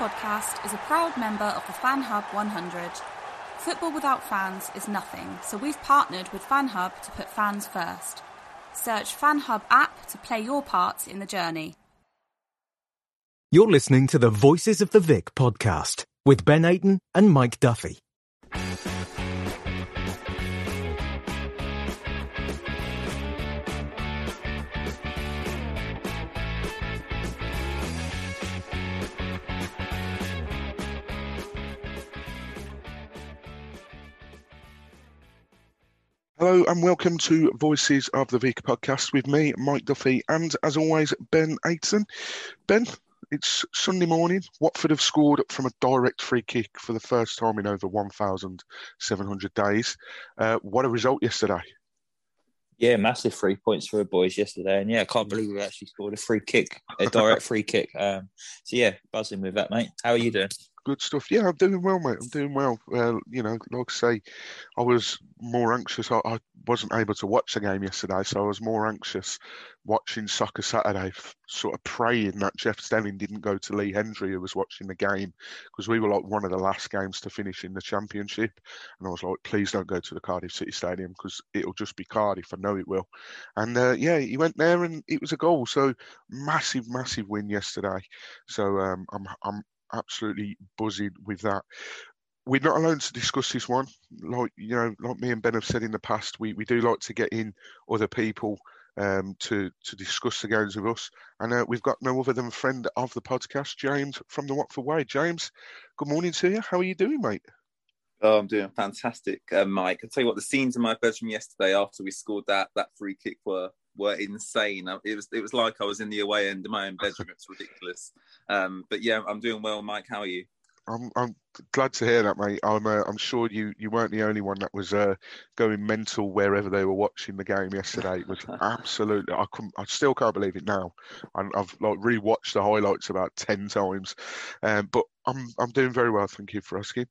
podcast is a proud member of the Fan Hub 100. Football without fans is nothing, so we've partnered with Fan Hub to put fans first. Search Fan Hub app to play your part in the journey. You're listening to the Voices of the Vic podcast with Ben Aiton and Mike Duffy. Hello and welcome to Voices of the Vic podcast with me, Mike Duffy, and as always, Ben Aiton. Ben, it's Sunday morning. Watford have scored from a direct free kick for the first time in over 1,700 days. Uh, what a result yesterday! Yeah, massive three points for the boys yesterday, and yeah, I can't believe we actually scored a free kick, a direct free kick. Um, so yeah, buzzing with that, mate. How are you doing? Good stuff. Yeah, I'm doing well, mate. I'm doing well. Well, you know, like I say, I was more anxious. I, I wasn't able to watch the game yesterday, so I was more anxious watching Soccer Saturday, sort of praying that Jeff Stelling didn't go to Lee Hendrie, who was watching the game, because we were like one of the last games to finish in the Championship. And I was like, please don't go to the Cardiff City Stadium because it'll just be Cardiff. I know it will. And uh, yeah, he went there and it was a goal. So massive, massive win yesterday. So um, I'm, I'm absolutely buzzing with that. We're not alone to discuss this one. Like you know, like me and Ben have said in the past, we, we do like to get in other people um, to to discuss the games with us. And uh, we've got no other than friend of the podcast, James from the Watford Way. James, good morning to you. How are you doing, mate? Oh, I'm doing fantastic, uh, Mike. I tell you what, the scenes in my bedroom yesterday after we scored that that free kick were were insane. It was it was like I was in the away end of my own bedroom. It's ridiculous. Um, but yeah, I'm doing well, Mike. How are you? I'm I'm glad to hear that, mate. I'm uh, I'm sure you you weren't the only one that was uh, going mental wherever they were watching the game yesterday. It was absolutely I couldn't I still can't believe it now. And I've like rewatched the highlights about ten times, um, but I'm I'm doing very well. Thank you for asking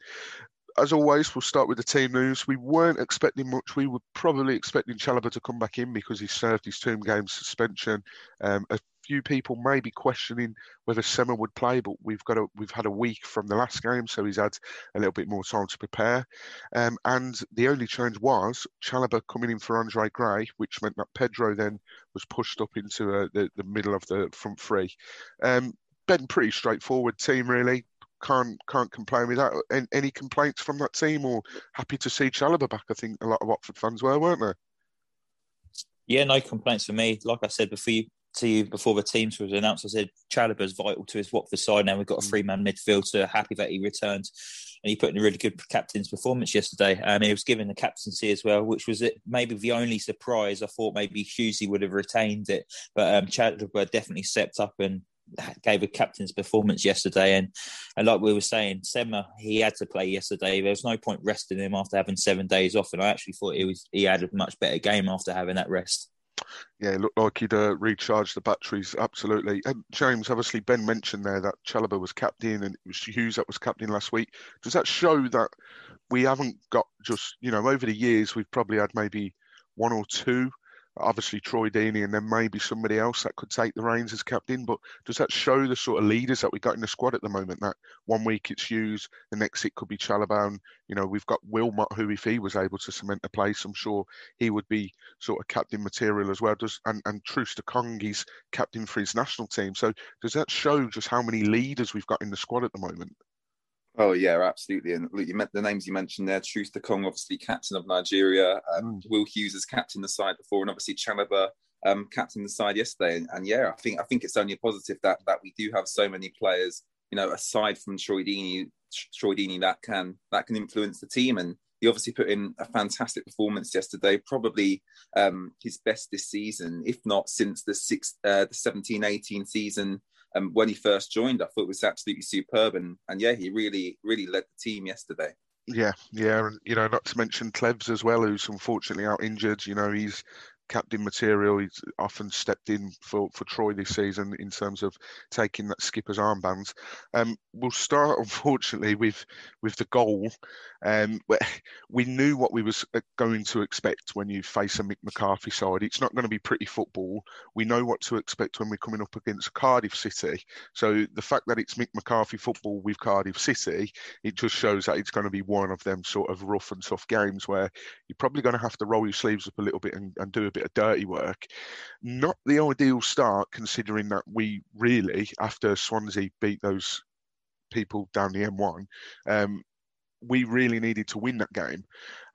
as always, we'll start with the team news. We weren't expecting much. We were probably expecting Chalobah to come back in because he served his two game suspension. Um, a few people may be questioning whether Sema would play, but we've got a we've had a week from the last game, so he's had a little bit more time to prepare. Um, and the only change was Chalobah coming in for Andre Gray, which meant that Pedro then was pushed up into uh, the the middle of the front three. Um, Ben, pretty straightforward team, really can't can't complain with that. Any, complaints from that team, or happy to see Chalobah back? I think a lot of Watford fans were, weren't they? Yeah, no complaints for me. Like I said before you, to you before the teams was announced, I said Chalobah's vital to his Watford side. Now we've got a mm. three-man midfield, so happy that he returned. And he put in a really good captain's performance yesterday. And he was given the captaincy as well, which was it, maybe the only surprise. I thought maybe Hughesy would have retained it, but um, Chalobah definitely stepped up and gave a captain's performance yesterday. And, and like we were saying, Sema, he had to play yesterday. There was no point resting him after having seven days off. And I actually thought he was he had a much better game after having that rest. Yeah, it looked like he'd uh, recharged the batteries, absolutely. And James, obviously, Ben mentioned there that Chalobah was captain and it was Hughes that was captain last week. Does that show that we haven't got just, you know, over the years, we've probably had maybe one or two obviously Troy Deeney and then maybe somebody else that could take the reins as captain. But does that show the sort of leaders that we got in the squad at the moment? That one week it's Hughes, the next it could be Chalobah. You know, we've got Wilmot, who if he was able to cement a place, I'm sure he would be sort of captain material as well. Does and and Troost-Ekong, he's captain for his national team. So does that show just how many leaders we've got in the squad at the moment? Oh yeah, absolutely. And look, you the names you mentioned there. Troost-Ekong, obviously captain of Nigeria. Um, mm. Will Hughes is captain the side before, and obviously Chalobah, um, captain the side yesterday. And, and, yeah, I think I think it's only a positive that that we do have so many players. You know, aside from Troy Deeney, Troy Deeney that can that can influence the team. And he obviously put in a fantastic performance yesterday, probably um, his best this season, if not since the six, uh, the 17-18 season um, when he first joined. I thought it was absolutely superb, and and yeah, he really really led the team yesterday. Yeah, yeah, and you know, not to mention Cleves as well, who's unfortunately out injured. You know, he's captain material. He's often stepped in for, for Troy this season in terms of taking that skipper's armbands. Um, we'll start, unfortunately, with with the goal. Um, we knew what we was uh, going to expect when you face a Mick McCarthy side. It's not going to be pretty football. We know what to expect when we're coming up against Cardiff City. So the fact that it's Mick McCarthy football with Cardiff City, it just shows that it's going to be one of them sort of rough and tough games where you're probably going to have to roll your sleeves up a little bit and, and do a bit of dirty work. Not the ideal start considering that we really, after Swansea beat those people down the M1, um, we really needed to win that game.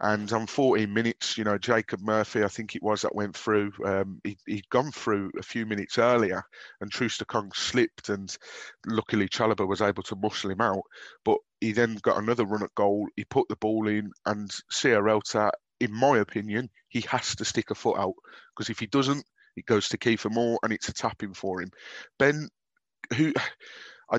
And on 14 minutes, you know, Jacob Murphy, I think it was that went through. Um, he, had gone through a few minutes earlier, and Troost-Ekong slipped, and luckily Chalobah was able to muscle him out. But he then got another run at goal. He put the ball in, and Sierralta in my opinion, he has to stick a foot out because if he doesn't, it goes to Kiefer Moore and it's a tapping for him. Ben, who I,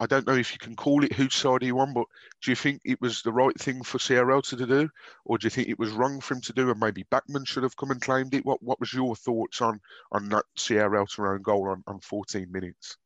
I don't know if you can call it whose side he won, but do you think it was the right thing for Sierralta to do, or do you think it was wrong for him to do, and maybe Bachmann should have come and claimed it? What What was your thoughts on on that CRL to own goal on, on 14 minutes?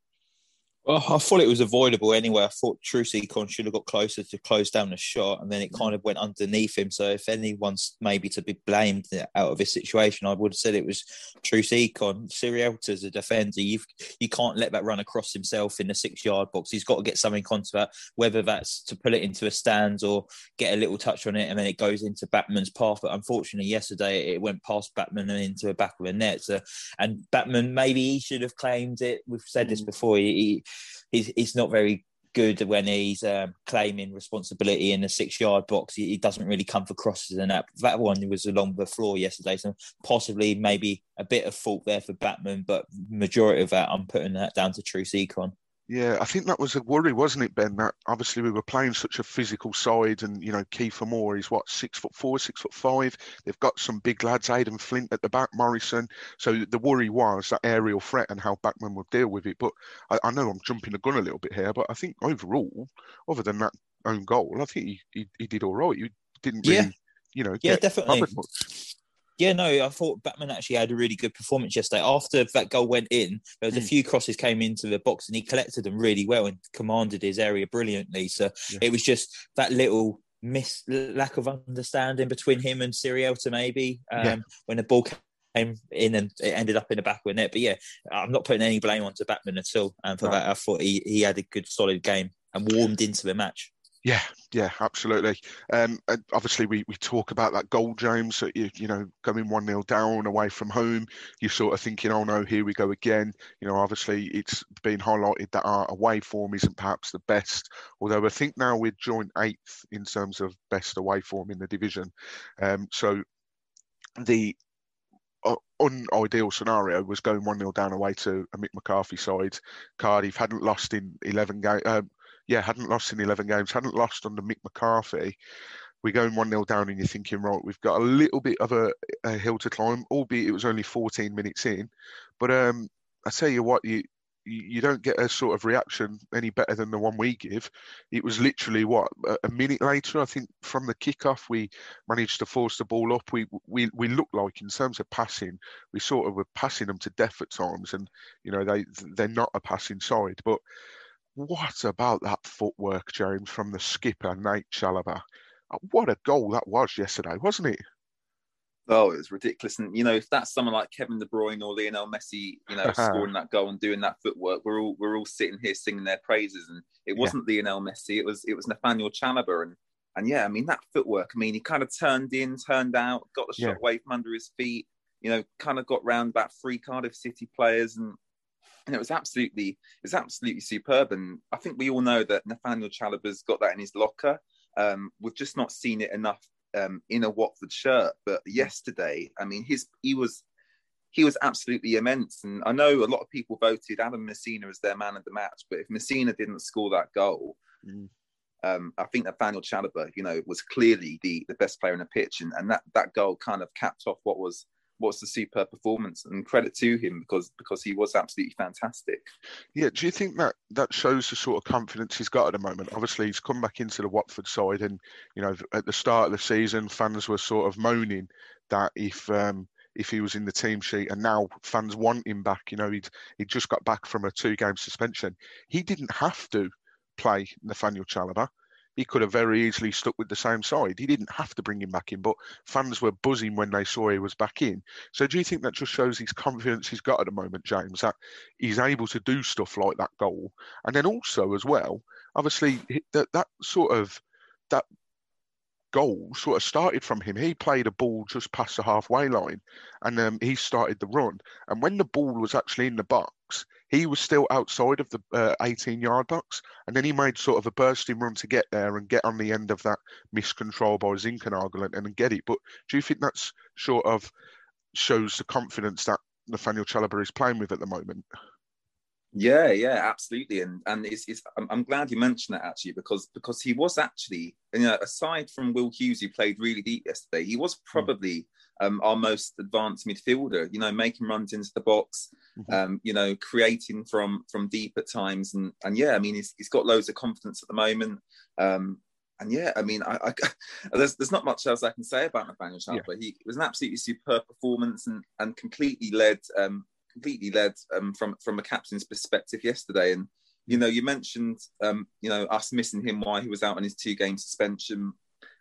Well, I thought it was avoidable anyway. I thought Troost-Ekong should have got closer to close down the shot, and then it kind of went underneath him. So, if anyone's maybe to be blamed out of this situation, I would have said it was Troost-Ekong. Sierralta as a defender, you you can't let that run across himself in the six yard box. He's got to get something onto that, whether that's to pull it into a stand or get a little touch on it, and then it goes into Batman's path. But unfortunately, yesterday it went past Batman and into the back of the net. So, and Batman maybe he should have claimed it. We've said this mm. before. He, he's he's not very good when he's um, claiming responsibility in the six yard box. He, he, doesn't really come for crosses and that. That one was along the floor yesterday, so possibly maybe a bit of fault there for Batman, but majority of that I'm putting that down to Troost-Ekong. Yeah, I think that was a worry, wasn't it, Ben? That obviously we were playing such a physical side, and you know, Kiefer Moore is what six foot four, six foot five. They've got some big lads, Aden Flint at the back, Morrison. So the worry was that aerial threat and how Bachmann would deal with it. But I, I know I'm jumping the gun a little bit here, but I think overall, other than that own goal, I think he, he, he did all right. You didn't really, yeah. you know, yeah, definitely. Yeah, no, I thought Batman actually had a really good performance yesterday. After that goal went in, there was a hmm. few crosses came into the box and he collected them really well and commanded his area brilliantly. So yeah. it was just that little miss lack of understanding between him and Sierralta maybe um, yeah. when the ball came in and it ended up in the back of the net. But yeah, I'm not putting any blame onto Batman at all. And for no. that, I thought he, he had a good solid game and warmed into the match. Yeah, yeah, absolutely. Um, obviously, we, we talk about that goal, James. That you you know going one 0 down away from home, you're sort of thinking, oh no, here we go again. You know, obviously it's been highlighted that our away form isn't perhaps the best. Although I think now we're joint eighth in terms of best away form in the division. Um, so the uh, unideal scenario was going 1 0 down away to a Mick McCarthy side. Cardiff hadn't lost in 11 games, um, yeah, hadn't lost in 11 games, hadn't lost under Mick McCarthy. We're going 1 0 down, and you're thinking, right, we've got a little bit of a, a, hill to climb, albeit it was only 14 minutes in. But um, I tell you what, you, you don't get a sort of reaction any better than the one we give. It was literally what a minute later, I think, from the kickoff, we managed to force the ball up. We we we looked like, in terms of passing, we sort of were passing them to death at times, and you know they they're not a passing side, but what about that footwork, James, from the skipper, Nate Chalobah? Uh, what a goal that was yesterday, wasn't it? Oh, it was ridiculous. And you know, if that's someone like Kevin De Bruyne or Lionel Messi, you know, scoring that goal and doing that footwork, we're all we're all sitting here singing their praises. And it wasn't yeah. Lionel Messi; it was it was Nathaniel Chalobah. And and yeah, I mean that footwork. I mean, he kind of turned in, turned out, got the shot yeah. away from under his feet. You know, kind of got round about three Cardiff City players, and and it was absolutely it was absolutely superb. And I think we all know that Nathaniel Chalobah's got that in his locker. Um, we've just not seen it enough um, in a Watford shirt. But yesterday, I mean, his he was he was absolutely immense. And I know a lot of people voted Adam Masina as their man of the match, but if Masina didn't score that goal, mm. Um, I think Nathaniel Chalobah, you know, was clearly the the best player in the pitch, and, and that that goal kind of capped off what was what's the superb performance and credit to him because because he was absolutely fantastic. Yeah, do you think that that shows the sort of confidence he's got at the moment? Obviously, he's come back into the Watford side, and you know, at the start of the season, fans were sort of moaning that if um, if he was in the team sheet, and now fans want him back. You know, he'd he just got back from a two-game suspension. He didn't have to play Nathaniel Chalobah he could have very easily stuck with the same side. He didn't have to bring him back in, but fans were buzzing when they saw he was back in. So do you think that just shows his confidence he's got at the moment, James, that he's able to do stuff like that goal? And then also as well, obviously that that sort of that goal sort of started from him. He played a ball just past the halfway line, and um, he started the run. And when the ball was actually in the box, he was still outside of the uh, 18 yard box, and then he made sort of a bursting run to get there and get on the end of that miscontrol by Zinckernagel and, and get it. But do you think that's sort of shows the confidence that Nathaniel Chalobah is playing with at the moment? Yeah, yeah, absolutely, and and it's, it's I'm, I'm, glad you mentioned that actually because because he was actually you know aside from Will Hughes who played really deep yesterday, he was hmm. probably um, our most advanced midfielder. You know, making runs into the box, mm-hmm. um, you know, creating from from deep at times, and and yeah, I mean he's, he's got loads of confidence at the moment. Um, and yeah, I mean, I, I, there's there's not much else I can say about Nathaniel Chalobah. Yeah. He was an absolutely superb performance and and completely led um, completely led um, from from a captain's perspective yesterday. And you know, you mentioned um, you know us missing him while he was out on his two game suspension,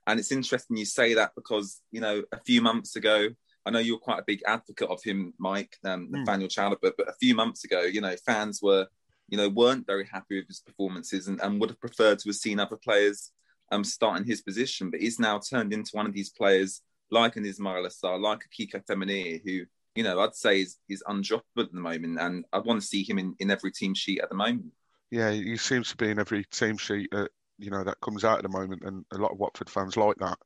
and it's interesting you say that because you know a few months ago. I know you're quite a big advocate of him, Mike, um, mm. Nathaniel Chalobah, but a few months ago, you know, fans were, you know, weren't very happy with his performances and, and would have preferred to have seen other players um, start in his position. But he's now turned into one of these players like an Ismaila Sarr, like a Kiko Femení, who you know, I'd say is is undroppable at the moment, and I'd want to see him in, in every team sheet at the moment. Yeah, he seems to be in every team sheet. Uh, you know that comes out at the moment, and a lot of Watford fans like that.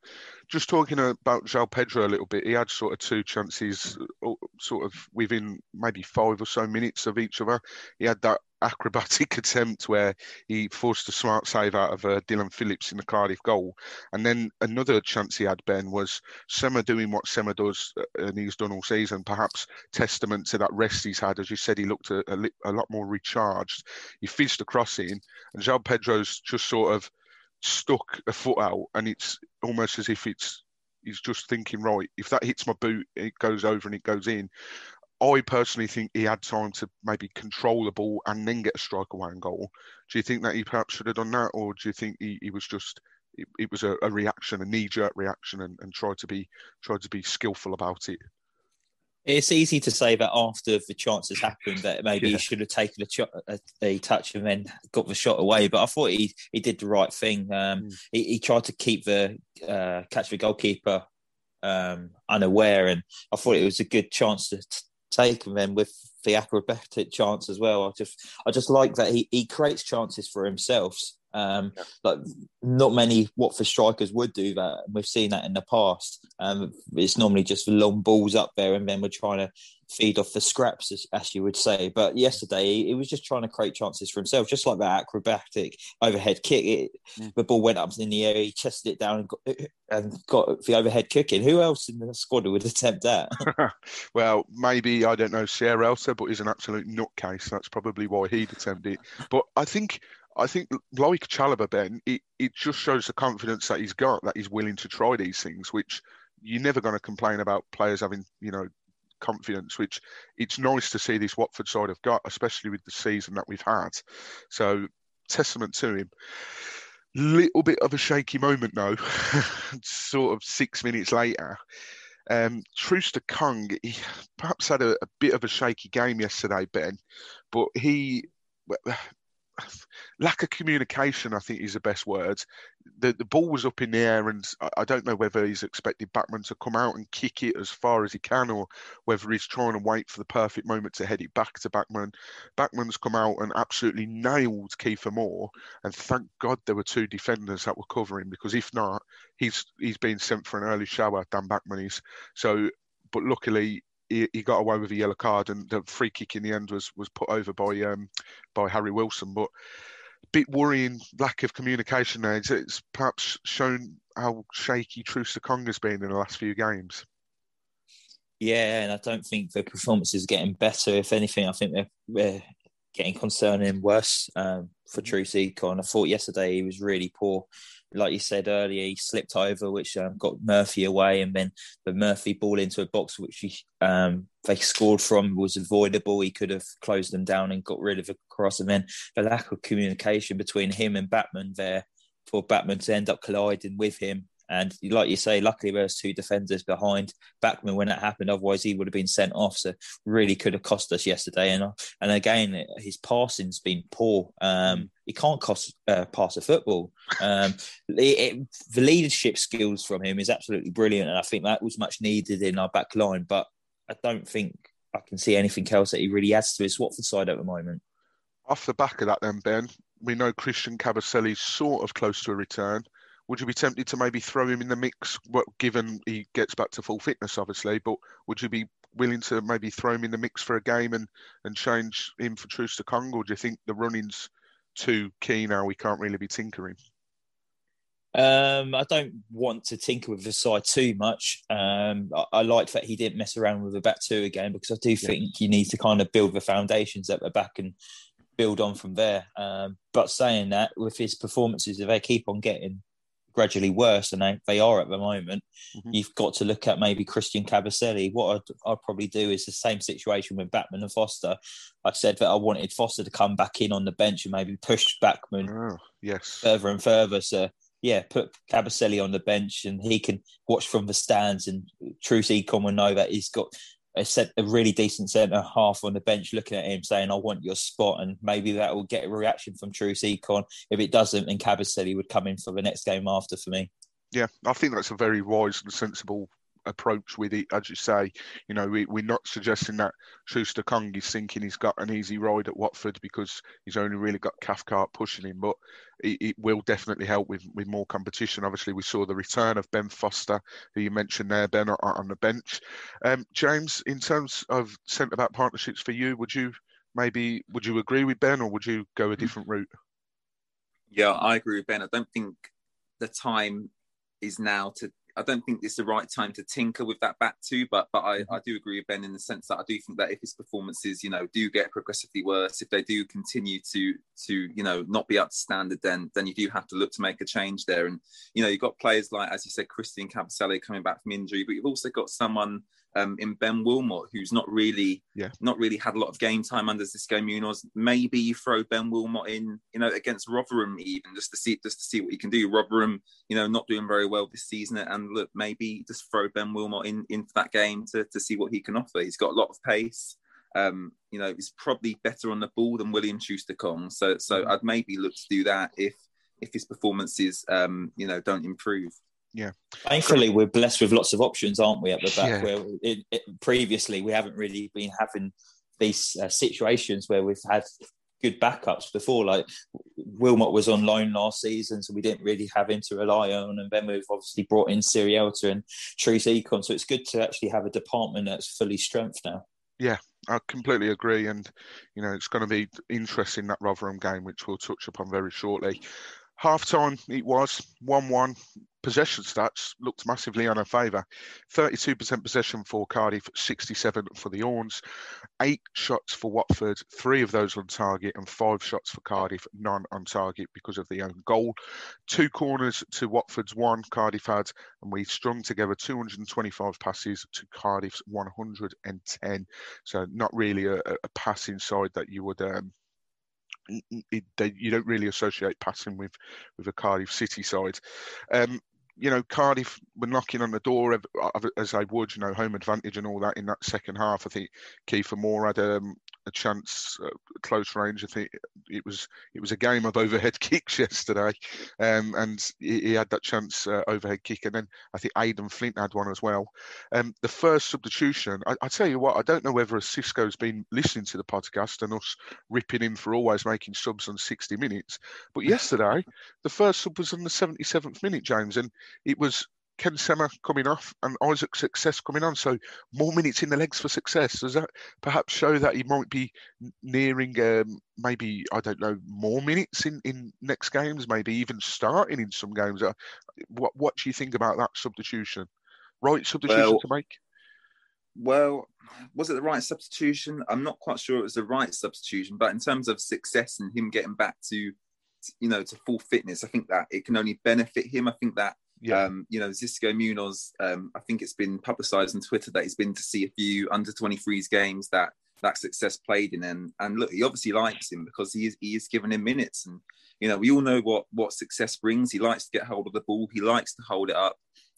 Just talking about João Pedro a little bit, he had sort of two chances, uh, sort of within maybe five or so minutes of each other. He had that acrobatic attempt where he forced a smart save out of uh, Dillon Phillips in the Cardiff goal. And then another chance he had, Ben, was Sema doing what Sema does uh, and he's done all season, perhaps testament to that rest he's had. As you said, he looked a, a, a lot more recharged. He fizzed across in, and João Pedro's just sort of stuck a foot out, and it's almost as if it's he's just thinking, right, if that hits my boot, it goes over and it goes in. I personally think he had time to maybe control the ball and then get a strike away and goal. Do you think that he perhaps should have done that, or do you think he, he was just it, it was a, a, reaction, a knee jerk reaction, and, and tried to be tried to be skillful about it? It's easy to say that after the chances happened that maybe yeah. he should have taken a, a, a, touch and then got the shot away. But I thought he, he did the right thing. Um, mm. he, he, tried to keep the uh, catch the goalkeeper um, unaware, and I thought it was a good chance to take and then with the acrobatic chance as well. I just I just like that he, he creates chances for himself. Um. Like not many Watford strikers would do that. We've seen that in the past. Um, it's normally just long balls up there, and then we're trying to feed off the scraps, as, as you would say. But yesterday, he was just trying to create chances for himself, just like that acrobatic overhead kick. It, mm. The ball went up in the air, he chested it down and got, and got the overhead kicking. Who else in the squad would attempt that? well, maybe, I don't know, Sierralta, but he's an absolute nutcase. That's probably why he'd attempt it. But I think I think, like Chalobah, Ben, it, it just shows the confidence that he's got, that he's willing to try these things, which you're never going to complain about players having, you know, confidence, which it's nice to see this Watford side have got, especially with the season that we've had. So, testament to him. Little bit of a shaky moment, though, sort of six minutes later. Um, Troost-Ekong, he perhaps had a, a, bit of a shaky game yesterday, Ben, but he lack of communication, I think, is the best word. The the ball was up in the air, and I don't know whether he's expected Batman to come out and kick it as far as he can, or whether he's trying to wait for the perfect moment to head it back to Batman. Batman's come out and absolutely nailed Kiefer Moore, and thank God there were two defenders that were covering because if not, he's he's been sent for an early shower. Dan Bachmann is so. But luckily, he, he, got away with a yellow card, and the free kick in the end was was put over by um, by Harry Wilson. But a bit worrying lack of communication there. It's, it's perhaps shown how shaky Troost-Ekong has been in the last few games. Yeah, and I don't think the performance is getting better. If anything, I think they're, they're getting concerning worse um, for mm-hmm. Troost-Ekong. I thought yesterday he was really poor. Like you said earlier, he slipped over, which um, got Murphy away, and then the Murphy ball into a box which he, um, they scored from was avoidable. He could have closed them down and got rid of a cross, and then the lack of communication between him and Batman there for Batman to end up colliding with him and like you say, luckily there was two defenders behind Bachmann when that happened. Otherwise, he would have been sent off. So really could have cost us yesterday. And and again, his passing's been poor. Um, he can't cost uh, pass a football. Um, it, it, the leadership skills from him is absolutely brilliant, and I think that was much needed in our back line. But I don't think I can see anything else that he really adds to his Watford side at the moment. Off the back of that, then Ben, we know Christian Kabasele's sort of close to a return would you be tempted to maybe throw him in the mix? Well, given he gets back to full fitness, obviously, but would you be willing to maybe throw him in the mix for a game and, and change him for Troost-Ekong, or do you think the running's too key now? We can't really be tinkering. Um, I don't want to tinker with the side too much. Um, I, I, like that he didn't mess around with the back two again because I do think you need to kind of build the foundations at the back and build on from there. Um, but saying that, with his performances, if they keep on getting gradually worse than they, they are at the moment, mm-hmm. you've got to look at maybe Christian Kabasele. What I'd, I'd, probably do is the same situation with Batman and Foster. I said that I wanted Foster to come back in on the bench and maybe push Bachmann oh, yes. further and further. So, yeah, put Kabasele on the bench and he can watch from the stands and Troost-Ekong will know that he's got a, set, a really decent centre half on the bench looking at him saying, I want your spot. And maybe that will get a reaction from Troost-Ekong. If it doesn't, then Kabasele would come in for the next game after for me. Yeah, I think that's a very wise and sensible approach with it. As you say, you know, we, we're not suggesting that Troost-Ekong is thinking he's got an easy ride at Watford because he's only really got Cathcart pushing him, but it, it, will definitely help with, with more competition. Obviously, we saw the return of Ben Foster, who you mentioned there, Ben, on, on the bench. Um, James, in terms of centre back partnerships for you, would you maybe would you agree with Ben or would you go a different route? Yeah, I agree with Ben. I don't think the time is now to I don't think it's the right time to tinker with that back two, but but I, mm-hmm. I do agree with Ben in the sense that I do think that if his performances, you know, do get progressively worse, if they do continue to to you know not be up to standard, then then you do have to look to make a change there. And you know, you've got players like as you said, Christian Kabasele coming back from injury, but you've also got someone um, in Ben Wilmot, who's not really, yeah. not really had a lot of game time under Xisco Munoz. Maybe you throw Ben Wilmot in, you know, against Rotherham even just to see just to see what he can do. Rotherham, you know, not doing very well this season, and look, maybe just throw Ben Wilmot in into that game to to see what he can offer. He's got a lot of pace. Um, you know, he's probably better on the ball than William Troost-Ekong. So, so mm-hmm. I'd maybe look to do that if if his performances, um, you know, don't improve. Yeah. Thankfully, we're blessed with lots of options, aren't we, at the back? Yeah. Where it, it, previously we haven't really been having these uh, situations where we've had good backups before. Like Wilmot was on loan last season, so we didn't really have him to rely on. And then we've obviously brought in Sierralta and Troost-Ekong. So it's good to actually have a department that's fully strength now. Yeah, I completely agree. And, you know, it's going to be interesting that Rotherham game, which we'll touch upon very shortly. Half time, it was 1 1 possession stats looked massively on our favour. 32% possession for Cardiff, 67 for the Orns. Eight shots for Watford, three of those on target, and five shots for Cardiff, none on target because of the own goal. Two corners to Watford's one, Cardiff had, and we strung together 225 passes to Cardiff's 110. So not really a, a passing side that you would. Um, it, they, you don't really associate passing with with a Cardiff City side. Um, you know, Cardiff were knocking on the door as they would, you know, home advantage and all that in that second half. I think Kiefer Moore had um, a chance uh, close range. I think it was it was a game of overhead kicks yesterday, um, and he, he, had that chance uh, overhead kick, and then I think Aden Flint had one as well. Um, the first substitution, I, I, tell you what, I don't know whether Xisco's been listening to the podcast and us ripping him for always making subs on 60 minutes, but yesterday the first sub was on the 77th minute, James, and it was Ken Sema coming off and Isaac Success coming on. So more minutes in the legs for Success. Does that perhaps show that he might be nearing um, maybe I don't know more minutes in, in next games, maybe even starting in some games? Uh, what what do you think about that substitution? Right substitution well, to make? Well, was it the right substitution? I'm not quite sure it was the right substitution, but in terms of Success and him getting back to, you know, to full fitness, I think that it can only benefit him. I think that, yeah. um, you know, Xisco Munoz, um, I think it's been publicised on Twitter that he's been to see a few under 23s games that that Success played in, and and look, he obviously likes him because he is he is giving him minutes, and you know, we all know what what Success brings. He likes to get hold of the ball, he likes to hold it up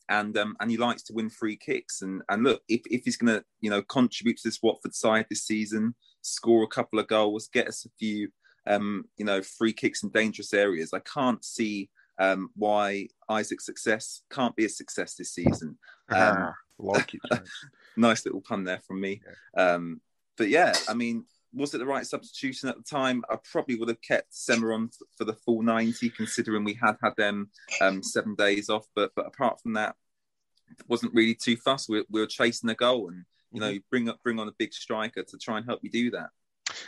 and um, and he likes to win free kicks. And and look, if, if he's going to you know contribute to this Watford side this season, score a couple of goals, get us a few um, you know free kicks in dangerous areas, I can't see um, why Isaac Success can't be a success this season. Um, like it, nice little pun there from me. Um, but yeah, I mean, was it the right substitution at the time? I probably would have kept Sema for the full 90, considering we had had them um, seven days off. But but apart from that, wasn't really too fussed. We, we were chasing the goal, and you know, mm-hmm. bring up bring on a big striker to try and help you do that.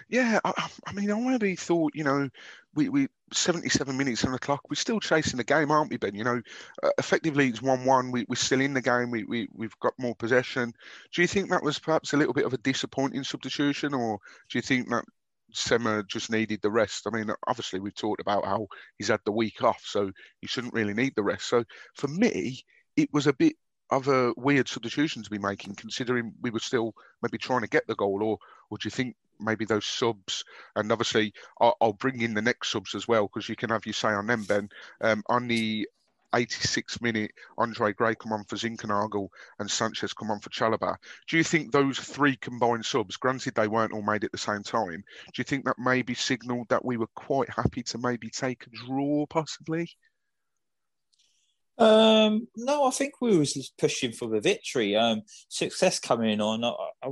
Yeah, I, I mean, I already thought, you know, we, we 77 minutes on the clock. We're still chasing the game, aren't we, Ben? You know, uh, effectively it's one-one. We, we're still in the game. We, we we've got more possession. Do you think that was perhaps a little bit of a disappointing substitution, or do you think that Sema just needed the rest? I mean, obviously we've talked about how he's had the week off, so he shouldn't really need the rest. So for me, it was a bit of a weird substitution to be making, considering we were still maybe trying to get the goal, or or do you think maybe those subs, and obviously I'll, I'll bring in the next subs as well because you can have your say on them, Ben. Um, on the 86 minute, Andre Gray come on for Zinckernagel and Sanchez come on for Chalobah. Do you think those three combined subs, granted they weren't all made at the same time, do you think that maybe signalled that we were quite happy to maybe take a draw, possibly? Um, no, I think we was pushing for the victory. Um, Success coming on, I, I,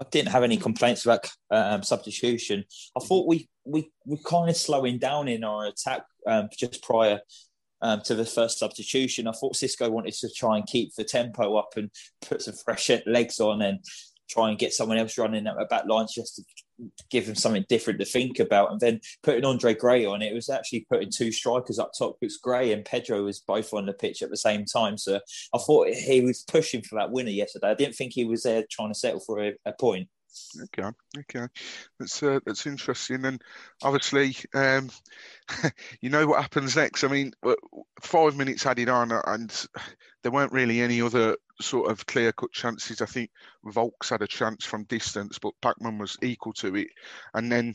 I didn't have any complaints about um, substitution. I thought we we were kind of slowing down in our attack um, just prior um, to the first substitution. I thought Xisco wanted to try and keep the tempo up and put some fresh legs on and try and get someone else running at the back line just to give him something different to think about. And then putting Andre Gray on, it was actually putting two strikers up top because Gray and Pedro was both on the pitch at the same time. So I thought he was pushing for that winner yesterday. I didn't think he was there trying to settle for a, a point. Okay, okay, that's uh, that's interesting, and obviously, um, you know what happens next. I mean, uh, five minutes added on, and there weren't really any other sort of clear cut chances. I think Vaulks had a chance from distance, but Bachmann was equal to it. And then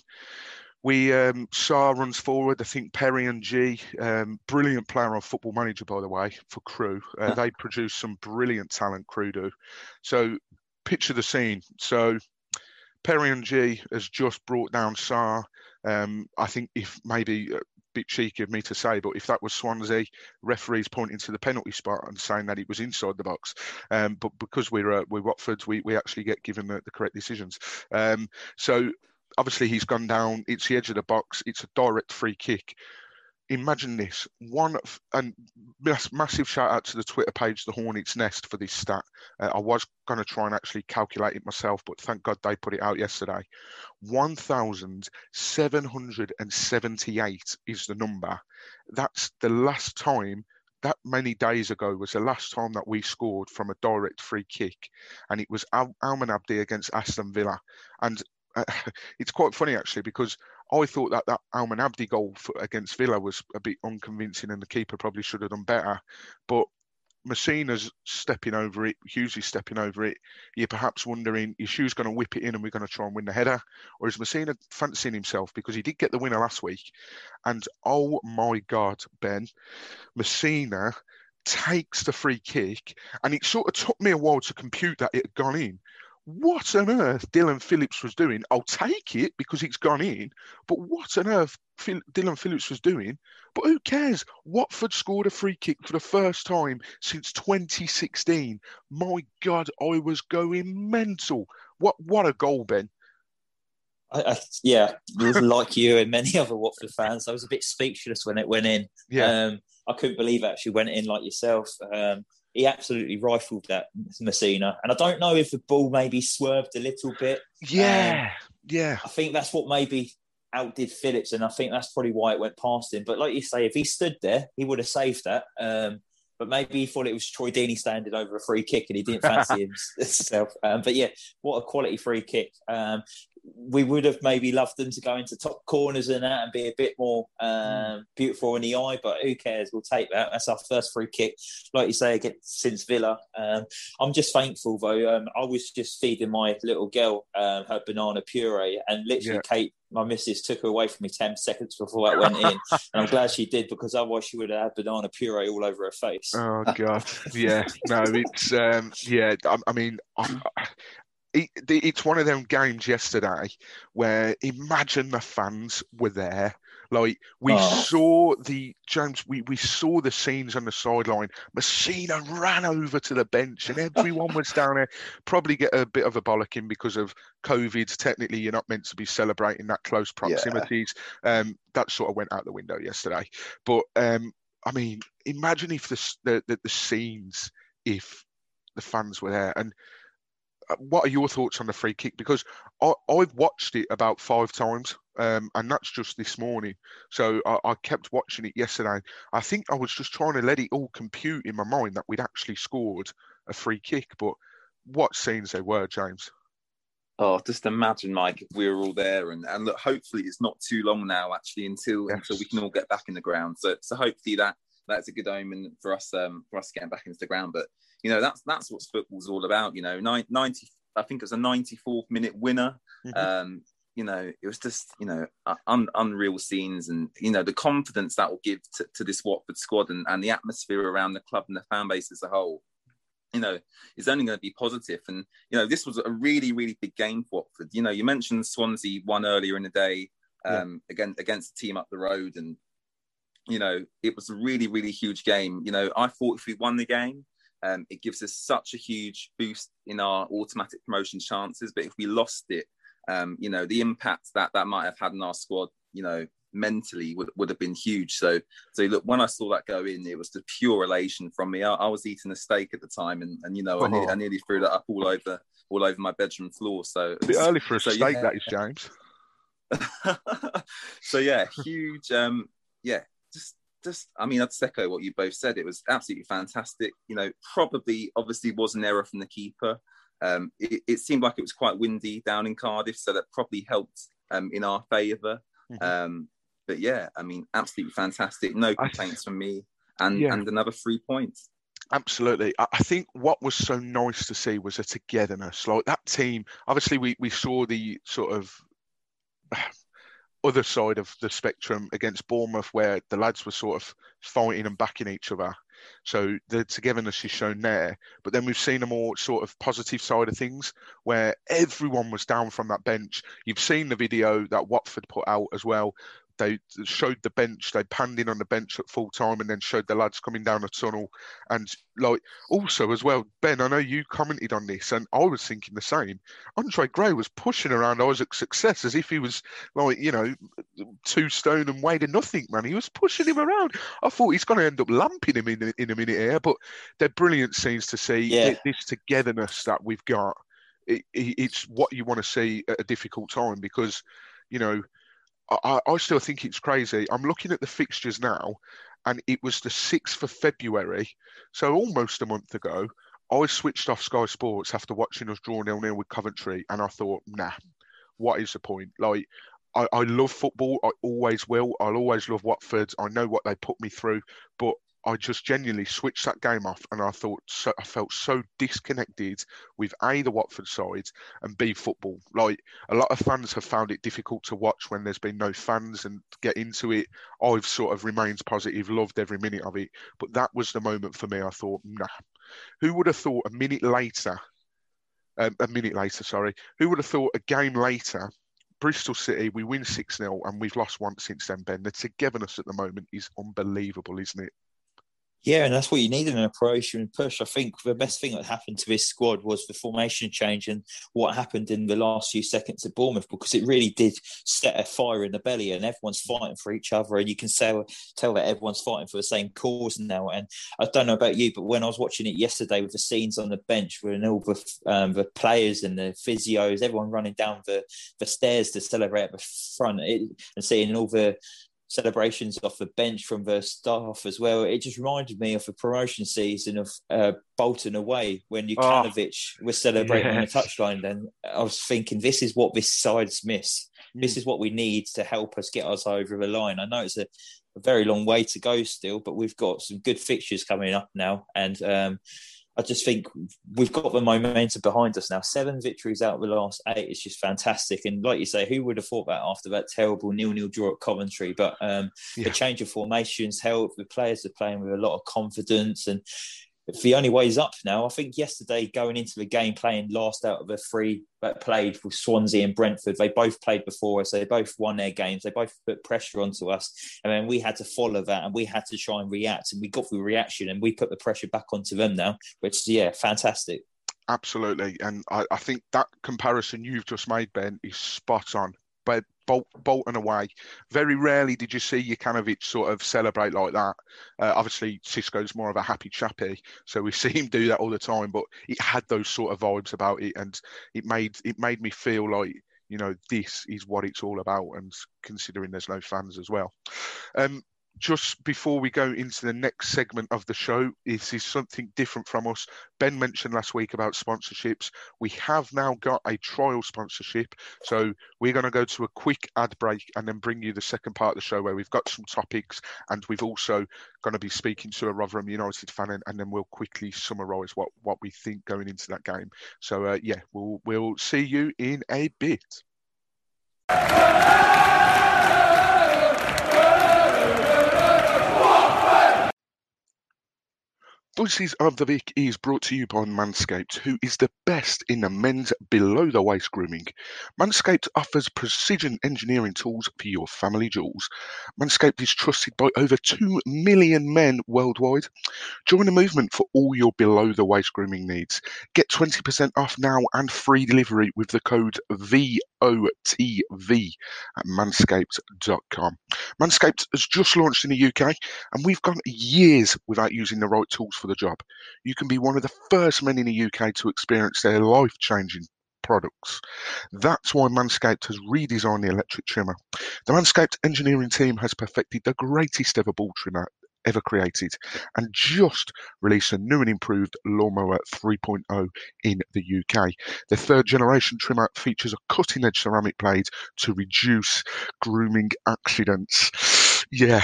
we um, Sarr runs forward. I think Perry Ng, um, brilliant player on Football Manager, by the way, for Crewe. Uh, they produce some brilliant talent. Crewe do. So picture the scene. So Perry Ng has just brought down Sarr. Um, I think if maybe a bit cheeky of me to say, but if that was Swansea, referees pointing to the penalty spot and saying that it was inside the box. Um, but because we're uh, we're Watford, we, we actually get given the, the correct decisions. Um, so obviously he's gone down. It's the edge of the box. It's a direct free kick imagine this one and massive shout out to the twitter page the hornets nest for this stat. Uh, i was going to try and actually calculate it myself but thank god they put it out yesterday. 1778 is the number. That's the last time that many days ago was the last time that we scored from a direct free kick and it was Al- Almen Abdi against aston villa. And uh, it's quite funny actually because I thought that that Almen Abdi goal for, against Villa was a bit unconvincing, and the keeper probably should have done better. But Masina's stepping over it, Hughes is stepping over it. You're perhaps wondering, is Hughes going to whip it in and we're going to try and win the header? Or is Masina fancying himself? Because he did get the winner last week. And oh my God, Ben, Masina takes the free kick. And it sort of took me a while to compute that it had gone in what on earth Dillon Phillips was doing, I'll take it because it's gone in, but what on earth Phil, Dillon Phillips was doing, but who cares? Watford scored a free kick for the first time since 2016. My God, I was going mental. What what a goal, Ben. I, I, yeah, like you and many other Watford fans, I was a bit speechless when it went in. Yeah. Um, I couldn't believe it actually went in like yourself. Um, he absolutely rifled that Masina. And I don't know if the ball maybe swerved a little bit. Yeah, um, yeah. I think that's what maybe outdid Phillips, and I think that's probably why it went past him. But like you say, if he stood there, he would have saved that. Um, but maybe he thought it was Troy Deeney standing over a free kick and he didn't fancy himself. Um, but yeah, what a quality free kick. Um, we would have maybe loved them to go into top corners and that and be a bit more um, beautiful in the eye, but who cares? We'll take that. That's our first free kick, like you say, against since Villa. Um, I'm just thankful though. Um, I was just feeding my little girl um, her banana puree, and literally yeah. Kate my missus took her away from me 10 seconds before that went in. and I'm glad she did because otherwise she would have had banana puree all over her face. Oh, God. Yeah. No, it's, um, yeah, I, I mean, I, it, it's one of them games yesterday where imagine the fans were there. Like we oh. saw the James, we, we saw the scenes on the sideline. Masina ran over to the bench, and everyone was down there. Probably get a bit of a bollocking because of COVID. Technically, you're not meant to be celebrating that close proximities. Yeah. Um, that sort of went out the window yesterday. But um, I mean, imagine if the the, the, the scenes if the fans were there and what are your thoughts on the free kick? Because I, have watched it about five times, um, and that's just this morning. So I, I, kept watching it yesterday. I think I was just trying to let it all compute in my mind that we'd actually scored a free kick. But what scenes they were, James? Oh, just imagine, Mike, if we were all there, and, and look, hopefully it's not too long now, actually, until yes. until we can all get back in the ground. So, so hopefully that that's a good omen for us um, for us getting back into the ground. But you know that's that's what football's all about. You know, 90, I think it was a 94th minute winner. Mm-hmm. Um, you know, it was just you know un, unreal scenes, and you know the confidence that will give to, to this Watford squad and, and the atmosphere around the club and the fan base as a whole. You know, is only going to be positive. And you know, this was a really, really big game for Watford. You know, you mentioned Swansea won earlier in the day um, yeah. against against the team up the road, and you know, it was a really, really huge game. You know, I thought if we won the game, um, it gives us such a huge boost in our automatic promotion chances. But if we lost it, um, you know, the impact that that might have had on our squad, you know, mentally would, would have been huge. So, so look, when I saw that go in, it was the pure elation from me. I, I was eating a steak at the time, and, and you know, oh. I, nearly, I, nearly, threw that up all over all over my bedroom floor. So a bit early for a so, steak, yeah. that is, James. so yeah, huge. Um, yeah, just just, I mean, I'd echo what you both said. It was absolutely fantastic. You know, probably, obviously, was an error from the keeper. Um, it, it, seemed like it was quite windy down in Cardiff, so that probably helped um, in our favor mm-hmm. um, but yeah, I mean, absolutely fantastic. No complaints from me, and yeah. and another three points. Absolutely. I think what was so nice to see was a togetherness. Like that team, obviously, we, we saw the sort of other side of the spectrum against Bournemouth, where the lads were sort of fighting and backing each other. So the togetherness is shown there. But then we've seen a more sort of positive side of things where everyone was down from that bench. You've seen the video that Watford put out as well, they showed the bench. They panned in on the bench at full time, and then showed the lads coming down the tunnel. And like also as well, Ben, I know you commented on this, and I was thinking the same. Andre Gray was pushing around Isaac Success as if he was like you know two stone and weighed nothing, man. He was pushing him around. I thought he's going to end up lamping him in in a minute here, but they're brilliant scenes to see. Yeah. This togetherness that we've got. It, it, it's what you want to see at a difficult time because you know I, I still think it's crazy. I'm looking at the fixtures now, and it was the 6th of February, so almost a month ago. I switched off Sky Sports after watching us draw nil nil with Coventry, and I thought, nah, what is the point? Like, I, I love football. I always will. I'll always love Watford. I know what they put me through, but I just genuinely switched that game off, and I thought so, I felt so disconnected with a the Watford side and b football. Like a lot of fans have found it difficult to watch when there's been no fans and get into it. I've sort of remained positive, loved every minute of it, but that was the moment for me. I thought, nah, who would have thought a minute later, um, a minute later, sorry, who would have thought a game later Bristol City, we win 6 0 and we've lost once since then, Ben. The togetherness at the moment is unbelievable, isn't it? Yeah, and that's what you need in a promotion push. I think the best thing that happened to this squad was the formation change and what happened in the last few seconds at Bournemouth because it really did set a fire in the belly and everyone's fighting for each other and you can say, tell that everyone's fighting for the same cause now. And I don't know about you, but when I was watching it yesterday with the scenes on the bench with all the, um, the players and the physios, everyone running down the, the stairs to celebrate at the front it, and seeing all the celebrations off the bench from the staff as well. It just reminded me of the promotion season of uh, Bolton away when Jokanovic oh, was celebrating yes. on the touchline. Then I was thinking, this is what this side's miss. Mm. This is what we need to help us get us over the line. I know it's a, a, very long way to go still, but we've got some good fixtures coming up now, and um, I just think we've got the momentum behind us now. Seven victories out of the last eight is just fantastic. And like you say, who would have thought that after that terrible nil-nil draw at Coventry? But um, yeah. the change of formations helped. The players are playing with a lot of confidence, and the only way is up now. I think yesterday going into the game, playing last out of the three that played with Swansea and Brentford, they both played before us. They both won their games. They both put pressure onto us, and then we had to follow that, and we had to try and react, and we got the reaction, and we put the pressure back onto them now, which is yeah, fantastic. Absolutely, and I, I think that comparison you've just made, Ben, is spot on. But Bolt, Bolton away. Very rarely did you see Jokanovic sort of celebrate like that. Uh, obviously, Xisco's more of a happy chappy, so we see him do that all the time. But it had those sort of vibes about it, and it made it made me feel like you know this is what it's all about. And considering there's no fans as well, um, just before we go into the next segment of the show, this is something different from us. Ben mentioned last week about sponsorships. We have now got a trial sponsorship. So we're going to go to a quick ad break and then bring you the second part of the show where we've got some topics and we've also going to be speaking to a Rotherham United fan and, then we'll quickly summarise what, what we think going into that game. So uh, yeah, we'll, we'll see you in a bit. Voices of the Vic is brought to you by Manscaped, who is the best in the men's below the waist grooming. Manscaped offers precision engineering tools for your family jewels. Manscaped is trusted by over 2 million men worldwide. Join the movement for all your below the waist grooming needs. Get 20% off now and free delivery with the code VOTV at manscaped.com. Manscaped has just launched in the UK and we've gone years without using the right tools for the job. You can be one of the first men in the UK to experience their life changing products. That's why Manscaped has redesigned the electric trimmer. The Manscaped engineering team has perfected the greatest ever ball trimmer ever created and just released a new and improved Lawnmower 3.0 in the UK. The third generation trimmer features a cutting edge ceramic blade to reduce grooming accidents. Yeah.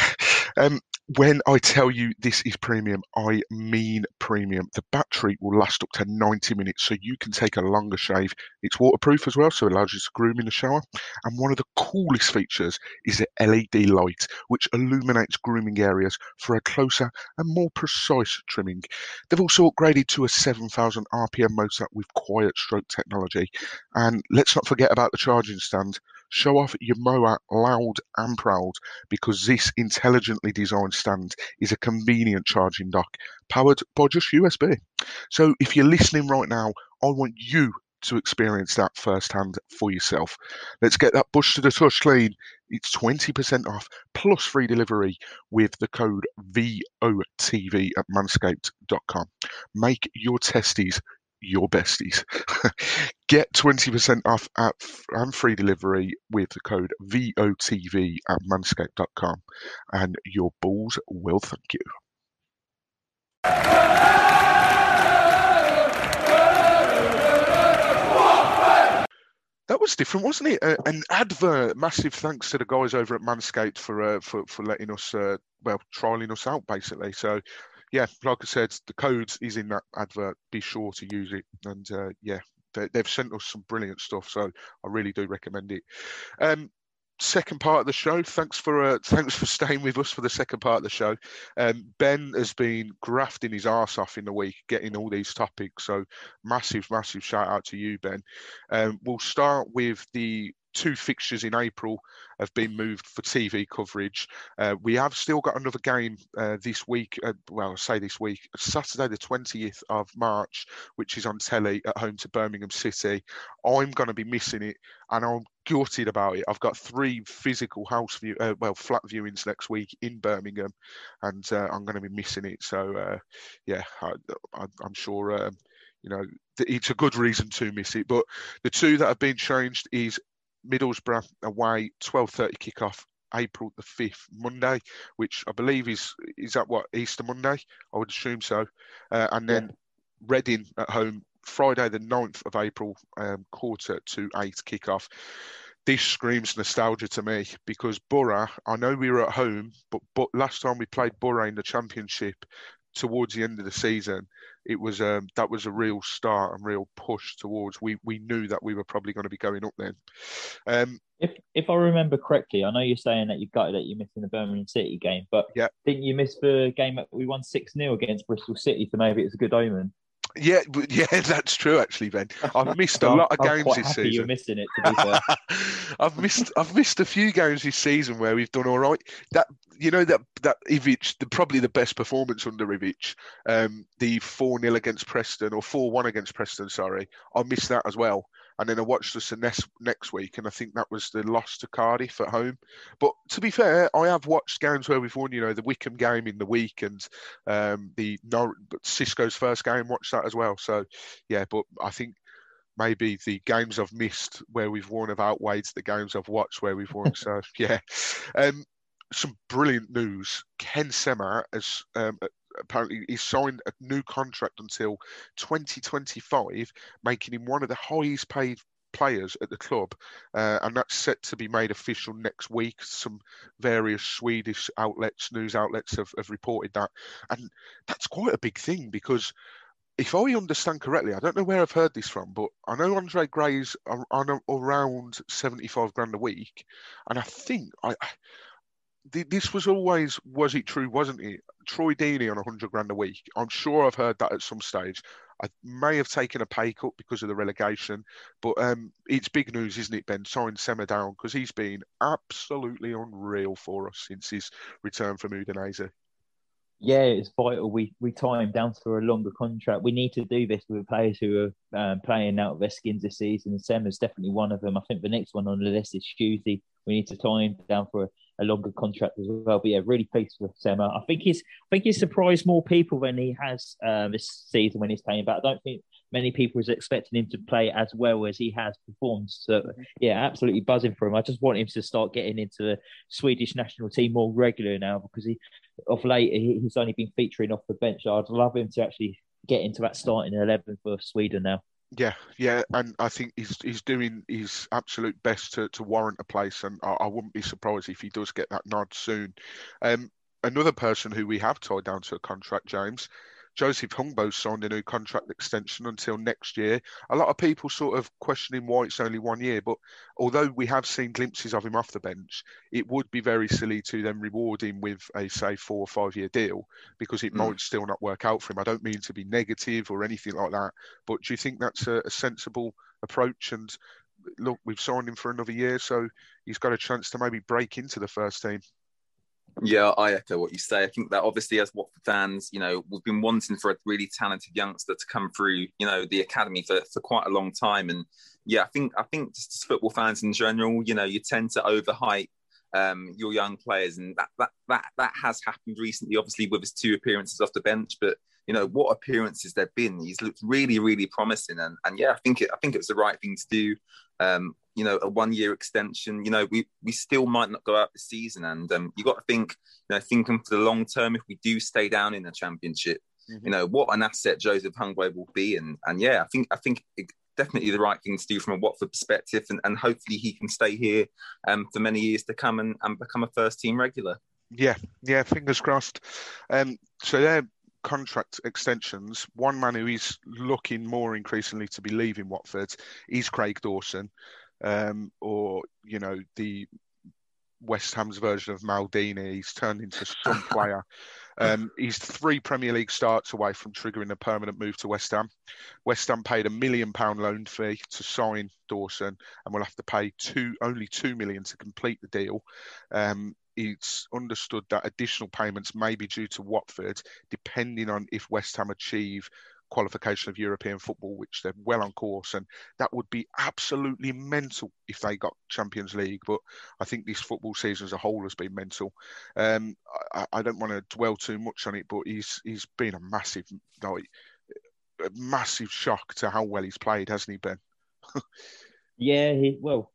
Um, when I tell you this is premium, I mean premium. The battery will last up to 90 minutes, so you can take a longer shave. It's waterproof as well, so it allows you to groom in the shower. And one of the coolest features is the LED light, which illuminates grooming areas for a closer and more precise trimming. They've also upgraded to a 7,000 RPM motor with quiet stroke technology. And let's not forget about the charging stand. Show off your mower loud and proud because this intelligently designed stand is a convenient charging dock powered by just USB. So if you're listening right now, I want you to experience that firsthand for yourself. Let's get that bush to the touch clean. It's 20% off plus free delivery with the code VOTV at manscaped.com. Make your testes your besties. Get 20% off at, and free delivery with the code VOTV at manscaped.com, and your balls will thank you. That was different, wasn't it? Uh, an advert. Massive thanks to the guys over at Manscaped for uh, for for letting us, uh, well, trialing us out basically. So yeah, like I said, the code is in that advert. Be sure to use it. And uh, yeah, they, have sent us some brilliant stuff, so I really do recommend it. Um, second part of the show. Thanks for uh, thanks for staying with us for the second part of the show. Um, ben has been grafting his arse off in the week, getting all these topics. So massive, massive shout out to you, Ben. Um, we'll start with the two fixtures in April have been moved for TV coverage. Uh, we have still got another game uh, this week. Uh, well, I say this week, Saturday the 20th of March, which is on telly at home to Birmingham City. I'm going to be missing it, and I'm gutted about it. I've got three physical house view, uh, well, flat viewings next week in Birmingham, and uh, I'm going to be missing it. So, uh, yeah, I, am sure. Um, you know, it's a good reason to miss it. But the two that have been changed is Middlesbrough away, 12:30 kickoff, April the 5th, Monday, which I believe is is that what Easter Monday? I would assume so. Uh, and then yeah. Reading at home, Friday the 9th of April, um, quarter to eight kickoff. This screams nostalgia to me because Borough, I know we were at home, but, but last time we played Borough in the Championship towards the end of the season, it was um, that was a real start and real push towards. We we knew that we were probably going to be going up then. Um, if if I remember correctly, I know you're saying that you've got that you're missing the Birmingham City game, but yeah. didn't you miss the game that we won six 0 against Bristol City? So maybe it's a good omen. Yeah, yeah, that's true. Actually, Ben, I've missed a lot of I'm games this season. You're missing it. To be fair, I've missed I've missed a few games this season where we've done all right. That you know that that Ivic, the, probably the best performance under Ivic, um, the four 0 against Preston or four one against Preston. Sorry, I missed that as well and then I watched us the next next week, and I think that was the loss to Cardiff at home. But to be fair, I have watched games where we've won. You know, the Wycombe game in the week, and um, the Nor- Xisco's first game. Watched that as well. So yeah, but I think maybe the games I've missed where we've won have outweighed the games I've watched where we've won. so yeah, um, some brilliant news. Ken Sema has um, apparently he signed a new contract until 2025, making him one of the highest paid players at the club, uh, and that's set to be made official next week. Some various Swedish outlets, news outlets, have, have reported that, and that's quite a big thing because. If I understand correctly, I don't know where I've heard this from, but I know Andre Gray's on around seventy-five grand a week, and I think I, this was always was it true, wasn't it? Troy Deeney on 100 grand a week. I'm sure I've heard that at some stage. I may have taken a pay cut because of the relegation, but um, it's big news, isn't it, Ben? Signed Sema down because he's been absolutely unreal for us since his return from Udinese. Yeah, it's vital. We we tie him down for a longer contract. We need to do this with players who are um, playing out of their skins this season. Sema's definitely one of them. I think the next one on the list is Tuesday. We need to tie him down for a a longer contract as well. But yeah, really pleased with Sema. I think he's I think he's surprised more people than he has um, this season when he's playing. But I don't think many people is expecting him to play as well as he has performed. So yeah, absolutely buzzing for him. I just want him to start getting into the Swedish national team more regular now because he of late he's only been featuring off the bench. I'd love him to actually get into that starting eleven for Sweden now. Yeah, yeah, and I think he's he's doing his absolute best to, to warrant a place, and I, I wouldn't be surprised if he does get that nod soon. Um, another person who we have tied down to a contract, James, Joseph Hungbo signed a new contract extension until next year. A lot of people sort of questioning why it's only one year, but although we have seen glimpses of him off the bench, it would be very silly to then reward him with a say four or five year deal because it mm. might still not work out for him. I don't mean to be negative or anything like that, but do you think that's a, a sensible approach? And look, we've signed him for another year, so he's got a chance to maybe break into the first team. Yeah, I echo what you say. I think that obviously, as Watford fans, you know, we've been wanting for a really talented youngster to come through, you know, the academy for, for quite a long time. And yeah, I think I think just as football fans in general, you know, you tend to overhype um, your young players, and that that that that has happened recently. Obviously, with his two appearances off the bench, but you know what appearances there've been. He's looked really, really promising, and and yeah, I think it I think it was the right thing to do. Um, you know, a one year extension. You know, we we still might not go out this season, and um, you got to think, you know, thinking for the long term. If we do stay down in the championship, mm-hmm. you know, what an asset Joseph Hungbo will be, and and yeah, I think I think. It, definitely the right thing to do from a Watford perspective, and, and hopefully he can stay here um, for many years to come and, and become a first team regular. Yeah, yeah, fingers crossed. Um, so their contract extensions. One man who is looking more increasingly to be leaving Watford is Craig Dawson um, or you know the West Ham's version of Maldini. He's turned into some player. Um, he's three Premier League starts away from triggering a permanent move to West Ham. West Ham paid a million pound loan fee to sign Dawson, and will have to pay two only two million to complete the deal. Um, it's understood that additional payments may be due to Watford, depending on if West Ham achieve qualification of European football, which they're well on course, and that would be absolutely mental if they got Champions League. But I think this football season as a whole has been mental. Um, I, I, don't want to dwell too much on it, but he's he's been a massive, like, a massive shock to how well he's played, hasn't he, Ben? yeah, he well.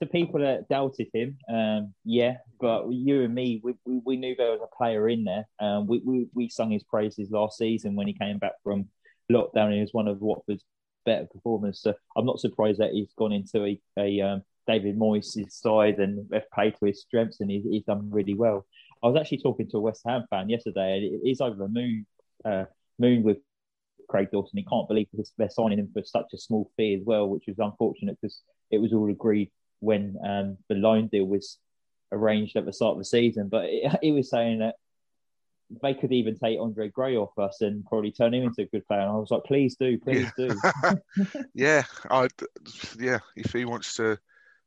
The people that doubted him, um, yeah, but you and me, we, we, we, knew there was a player in there. Um, we, we, we sung his praises last season when he came back from lockdown. He was one of Watford's better performers. So I'm not surprised that he's gone into a, a um, David Moyes' side and they've played to his strengths and he's, he's, done really well. I was actually talking to a West Ham fan yesterday and he's over the moon, uh, moon with Craig Dawson. He can't believe they're signing him for such a small fee as well, which was unfortunate because it was all agreed when um, the loan deal was arranged at the start of the season. But he was saying that they could even take Andre Gray off us and probably turn him into a good player. And I was like, please do, please yeah. do. yeah, I yeah, if he wants to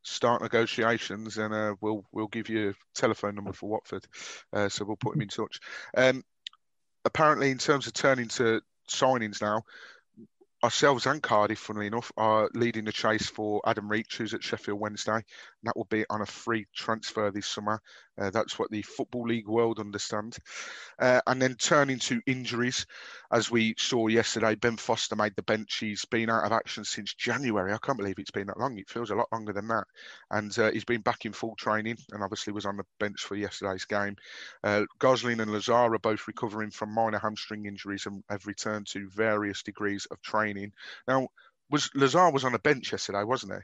start negotiations, then uh, we'll we'll give you a telephone number for Watford, uh, so we'll put him in touch. Um, apparently, in terms of turning to signings now, ourselves and Cardiff, funnily enough, are leading the chase for Adam Reach, who's at Sheffield Wednesday. And that will be on a free transfer this summer. Uh, that's what the Football League world understand. Uh, and then turning to injuries, as we saw yesterday, Ben Foster made the bench. He's been out of action since January. I can't believe it's been that long. It feels a lot longer than that. And uh, he's been back in full training and obviously was on the bench for yesterday's game. Uh, Gosling and Lazaar are both recovering from minor hamstring injuries and have returned to various degrees of training. Now, was Lazaar was on the bench yesterday, wasn't he?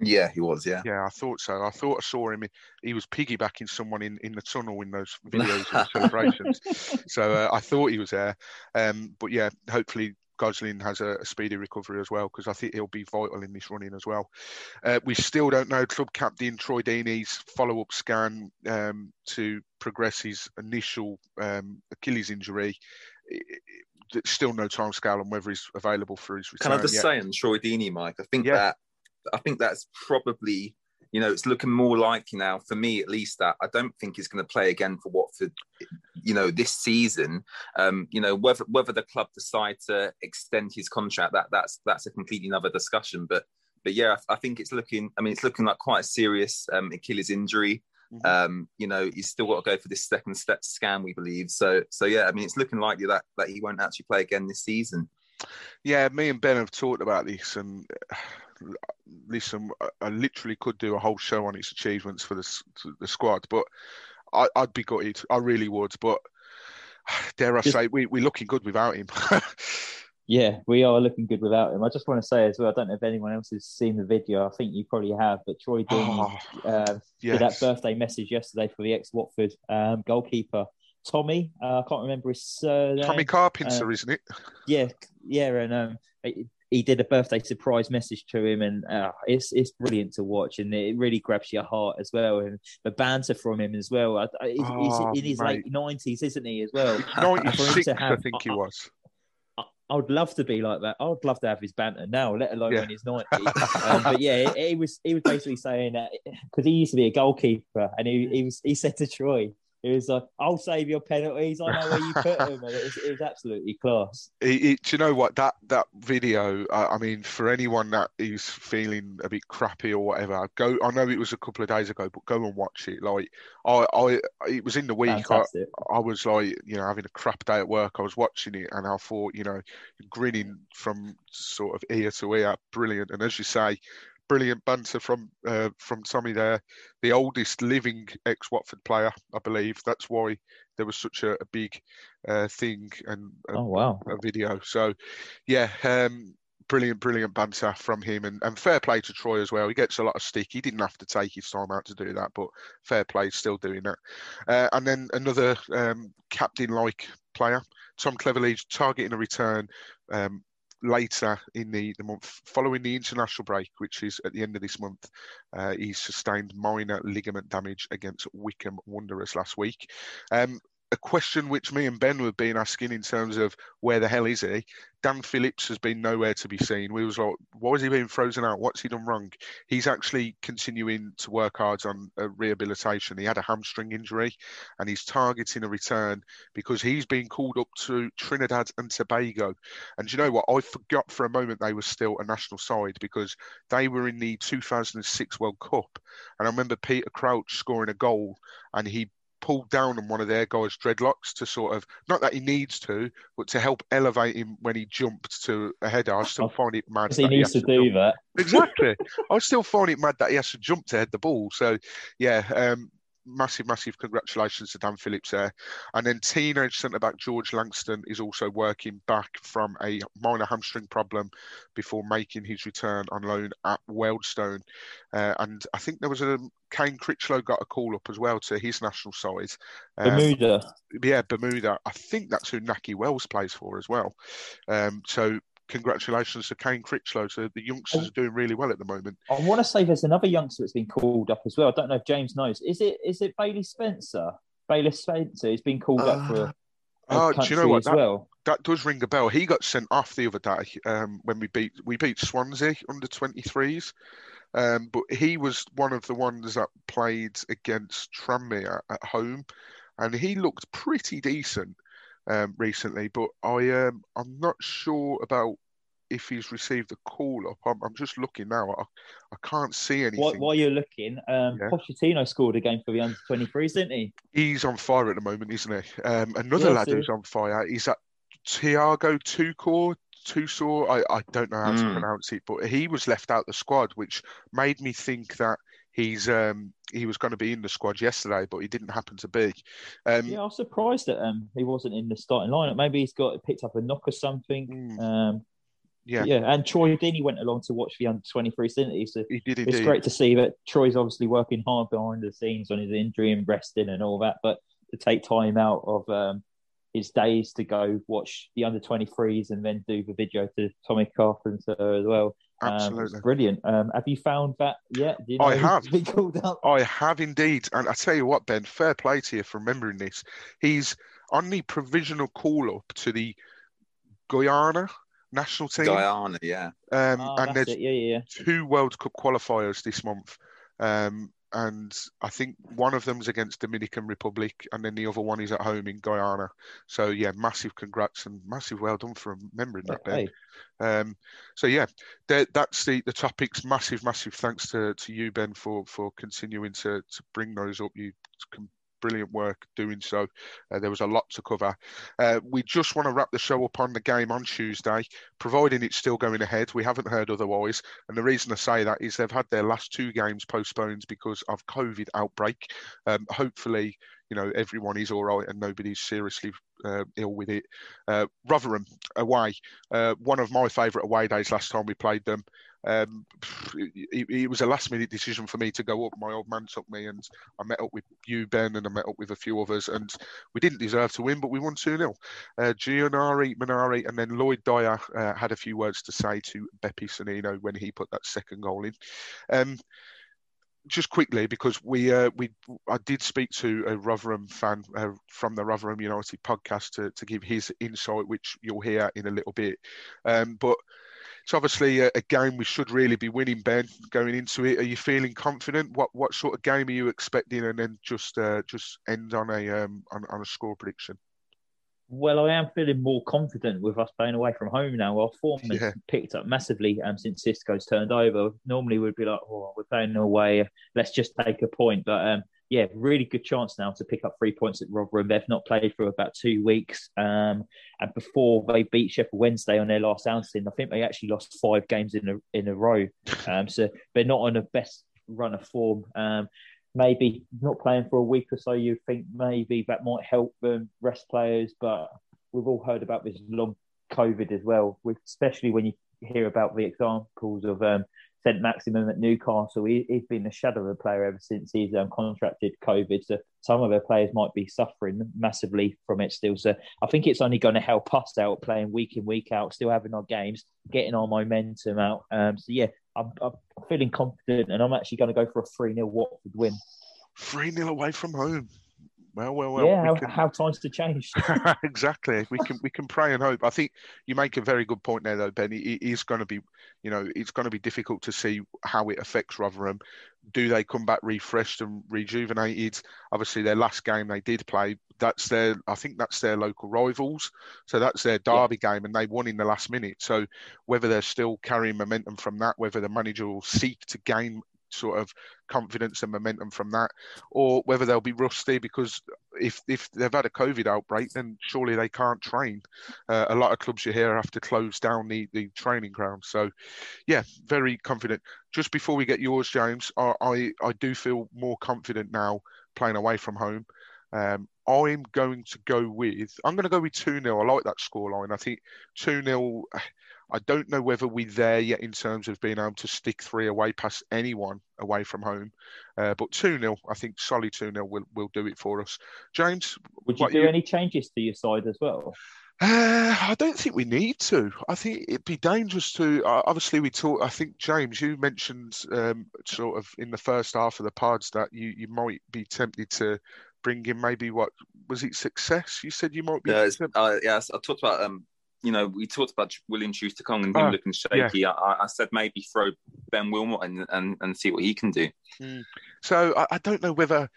Yeah, he was. Yeah. Yeah, I thought so. I thought I saw him. He was piggybacking someone in, in the tunnel in those videos of celebrations. So uh, I thought he was there. Um, but yeah, hopefully Gosling has a, a speedy recovery as well because I think he'll be vital in this running as well. Uh, we still don't know club captain Troy Deeney's follow up scan um, to progress his initial um, Achilles injury. still no time scale on whether he's available for his return. Can I just yet. say on Troy Deeney, Mike? I think yeah. that I think that's probably you know, it's looking more likely now for me, at least, that I don't think he's going to play again for Watford. You know, this season. Um, you know, whether whether the club decide to extend his contract, that that's that's a completely another discussion. But but yeah, I, I think it's looking. I mean, it's looking like quite a serious um, Achilles injury. Mm-hmm. Um, you know, he's still got to go for this second step scan, we believe. So so yeah, I mean, it's looking likely that that he won't actually play again this season. Yeah, me and Ben have talked about this, and listen, I literally could do a whole show on its achievements for the the squad, but I, would be gutted. I really would. But dare I say, we, we're looking good without him. yeah, we are looking good without him. I just want to say as well, I don't know if anyone else has seen the video. I think you probably have, but Troy Deeney oh, uh, yes. did that birthday message yesterday for the ex Watford um, goalkeeper. Tommy, uh, I can't remember his surname. Tommy Carpenter, um, isn't it? Yeah, yeah, and um, he did a birthday surprise message to him, and uh, it's it's brilliant to watch, and it really grabs your heart as well. And the banter from him as well. He's, oh, he's in his mate. late nineties, isn't he? As well, ninety six, I think he was. I, I would love to be like that. I would love to have his banter now, let alone yeah. when he's ninety. um, but yeah, he was he was basically saying that because he used to be a goalkeeper, and he he was he said to Troy, it was like, I'll save your penalties. I know where you put them. And it was, it was absolutely class. It, it, do you know what? That that video, uh, I mean, for anyone that is feeling a bit crappy or whatever, go. I know it was a couple of days ago, but go and watch it. Like, I, I it was in the week. I, I, was like, you know, having a crap day at work. I was watching it and I thought, you know, grinning from sort of ear to ear, brilliant. And as you say, brilliant banter from uh, from Tommy there, the oldest living ex Watford player, I believe. That's why there was such a, a big uh, thing and a, oh wow a video. So yeah, um, brilliant, brilliant banter from him, and, and fair play to Troy as well. He gets a lot of stick. He didn't have to take his time out to do that, but fair play, still doing that. Uh, and then another um, captain-like player, Tom Cleverley, targeting a return. Um, later in the, the month following the international break, which is at the end of this month, uh, he sustained minor ligament damage against Wycombe Wanderers last week. Um, a question which me and Ben have been asking in terms of where the hell is he? Dan Phillips has been nowhere to be seen. We was like, why is he being frozen out? What's he done wrong? He's actually continuing to work hard on uh, rehabilitation. He had a hamstring injury, and he's targeting a return because he's been called up to Trinidad and Tobago. And you know what? I forgot for a moment they were still a national side because they were in the 2006 World Cup, and I remember Peter Crouch scoring a goal, and he pulled down on one of their guys' dreadlocks to sort of not that he needs to, but to help elevate him when he jumped to a header. I still find it mad. He needs he to, do jump. that. Exactly. I still find it mad that he has to jump to head the ball. So yeah, um, massive, massive congratulations to Dan Phillips there. And then teenage centre back George Langston is also working back from a minor hamstring problem before making his return on loan at Wealdstone. Uh, and I think there was a Kane Crichlow got a call up as well to his national side. Um, Bermuda. Yeah, Bermuda. I think that's who Nahki Wells plays for as well. Um, so congratulations to Kane Crichlow. So the youngsters are doing really well at the moment. I want to say there's another youngster that's been called up as well. I don't know if James knows. Is it is it Bailey Spencer? Bailey Spencer has been called uh, up for. Uh, do you know what? That, well. that does ring a bell. He got sent off the other day um, when we beat we beat Swansea under 23s. Um, but he was one of the ones that played against Tranmere at home, and he looked pretty decent um, recently, but I um, I'm not sure about if he's received a call up. I'm, I'm just looking now. I, I can't see anything. While, while you're looking, um, yeah. Pochettino scored a game for the under 23s, didn't he? He's on fire at the moment, isn't he? Um, another yeah, lad so... who's on fire. He's at Tiago Tucor. Tusor, I, I don't know how mm. to hmm. pronounce it, but he was left out the squad, which made me think that he's um, he was going to be in the squad yesterday, but he didn't happen to be. Um, yeah, I was surprised that um, he wasn't in the starting lineup. Maybe he's got picked up a knock or something. Mm. Um, yeah, yeah. And Troy Deeney went along to watch the under twenty three, didn't he? So he did. Indeed. It's great to see that Troy's obviously working hard behind the scenes on his injury and resting and all that, but to take time out of um, his days to go watch the under 23s and then do the video to Tommy Carpenter as well. Um, Absolutely. Um, brilliant. Um, have you found that yet? You know I have. I have indeed. And I tell you what, Ben, fair play to you for remembering this. He's on the provisional call up to the Guyana national team. Guyana, yeah. Um, oh, and there's yeah, yeah. two World Cup qualifiers this month. Um, and I think one of them is against Dominican Republic, and then the other one is at home in Guyana. So yeah, massive congrats and massive well done for remembering that. Hey. Um, so yeah, that's the the topics. Massive, massive thanks to, to you, Ben, for for continuing to to bring those up. You brilliant work doing so. Uh, there was a lot to cover. Uh, we just want to wrap the show up on the game on Tuesday, providing it's still going ahead. We haven't heard otherwise. And the reason I say that is they've had their last two games postponed because of COVID outbreak. Um, hopefully, you know, everyone is all right and nobody's seriously uh, ill with it. Uh, Rotherham away, uh, one of my favourite away days last time we played them. Um, it, it, was a last minute decision for me to go up. My old man took me, and I met up with you, Ben, and I met up with a few others, and we didn't deserve to win, but we won 2 0. Uh, Gianari, Minari, and then Lloyd Dyer uh, had a few words to say to Beppe Sannino when he put that second goal in. Um, just quickly because we uh, we I did speak to a Rotherham fan uh, from the Rotherham United podcast to, to give his insight, which you'll hear in a little bit. Um, but it's obviously a, a, game we should really be winning, Ben. Going into it, are you feeling confident? What what sort of game are you expecting? And then just uh, just end on a um, on, on a score prediction. Well, I am feeling more confident with us playing away from home now. Our form has yeah. picked up massively um, since Xisco's turned over. Normally, we'd be like, "Oh, we're playing away. Let's just take a point." But um, yeah, really good chance now to pick up three points at Rotherham. They've not played for about two weeks, um, and before they beat Sheffield Wednesday on their last outing, I think they actually lost five games in a in a row. Um, so they're not on the best run of form. Um, maybe not playing for a week or so, you think maybe that might help them rest players. But we've all heard about this long COVID as well, especially when you hear about the examples of um, St Maximin at Newcastle. He, has been a shadow of a player ever since he's um, contracted COVID. So some of their players might be suffering massively from it still. So I think it's only going to help us out playing week in, week out, still having our games, getting our momentum out. Um, so yeah, I'm, I'm, feeling confident and I'm actually going to go for a 3 0 Watford win. 3 0 away from home. Well, well, well. Yeah, we how, can... how times to change. exactly. We can we can pray and hope. I think you make a very good point there, though, Ben. It is going to be, you know, it's going to be difficult to see how it affects Rotherham. Do they come back refreshed and rejuvenated? Obviously, their last game they did play. That's their. I think that's their local rivals. So that's their derby yeah. game, and they won in the last minute. So whether they're still carrying momentum from that, whether the manager will seek to gain sort of confidence and momentum from that, or whether they'll be rusty because if if they've had a COVID outbreak, then surely they can't train. Uh, a lot of clubs you hear have to close down the, the training ground. So, yeah, very confident. Just before we get yours, James, I I, I do feel more confident now playing away from home. Um, I'm going to go with I'm going to go with two 0 I like that scoreline. I think two 0 I don't know whether we're there yet in terms of being able to stick three away past anyone away from home. Uh, but 2 0, I think solid 2 0 will, will do it for us. James? Would you do you... any changes to your side as well? Uh, I don't think we need to. I think it'd be dangerous to. Uh, obviously, we talk. I think James, you mentioned um, sort of in the first half of the pods that you, you might be tempted to bring in maybe what was it success? You said you might be. Yeah, uh, yes, I talked about um, you know, we talked about William Troost-Ekong and him uh, looking shaky. Yeah. I, I, said maybe throw Ben Wilmot and, and, and see what he can do. Mm. So I, I, don't know whether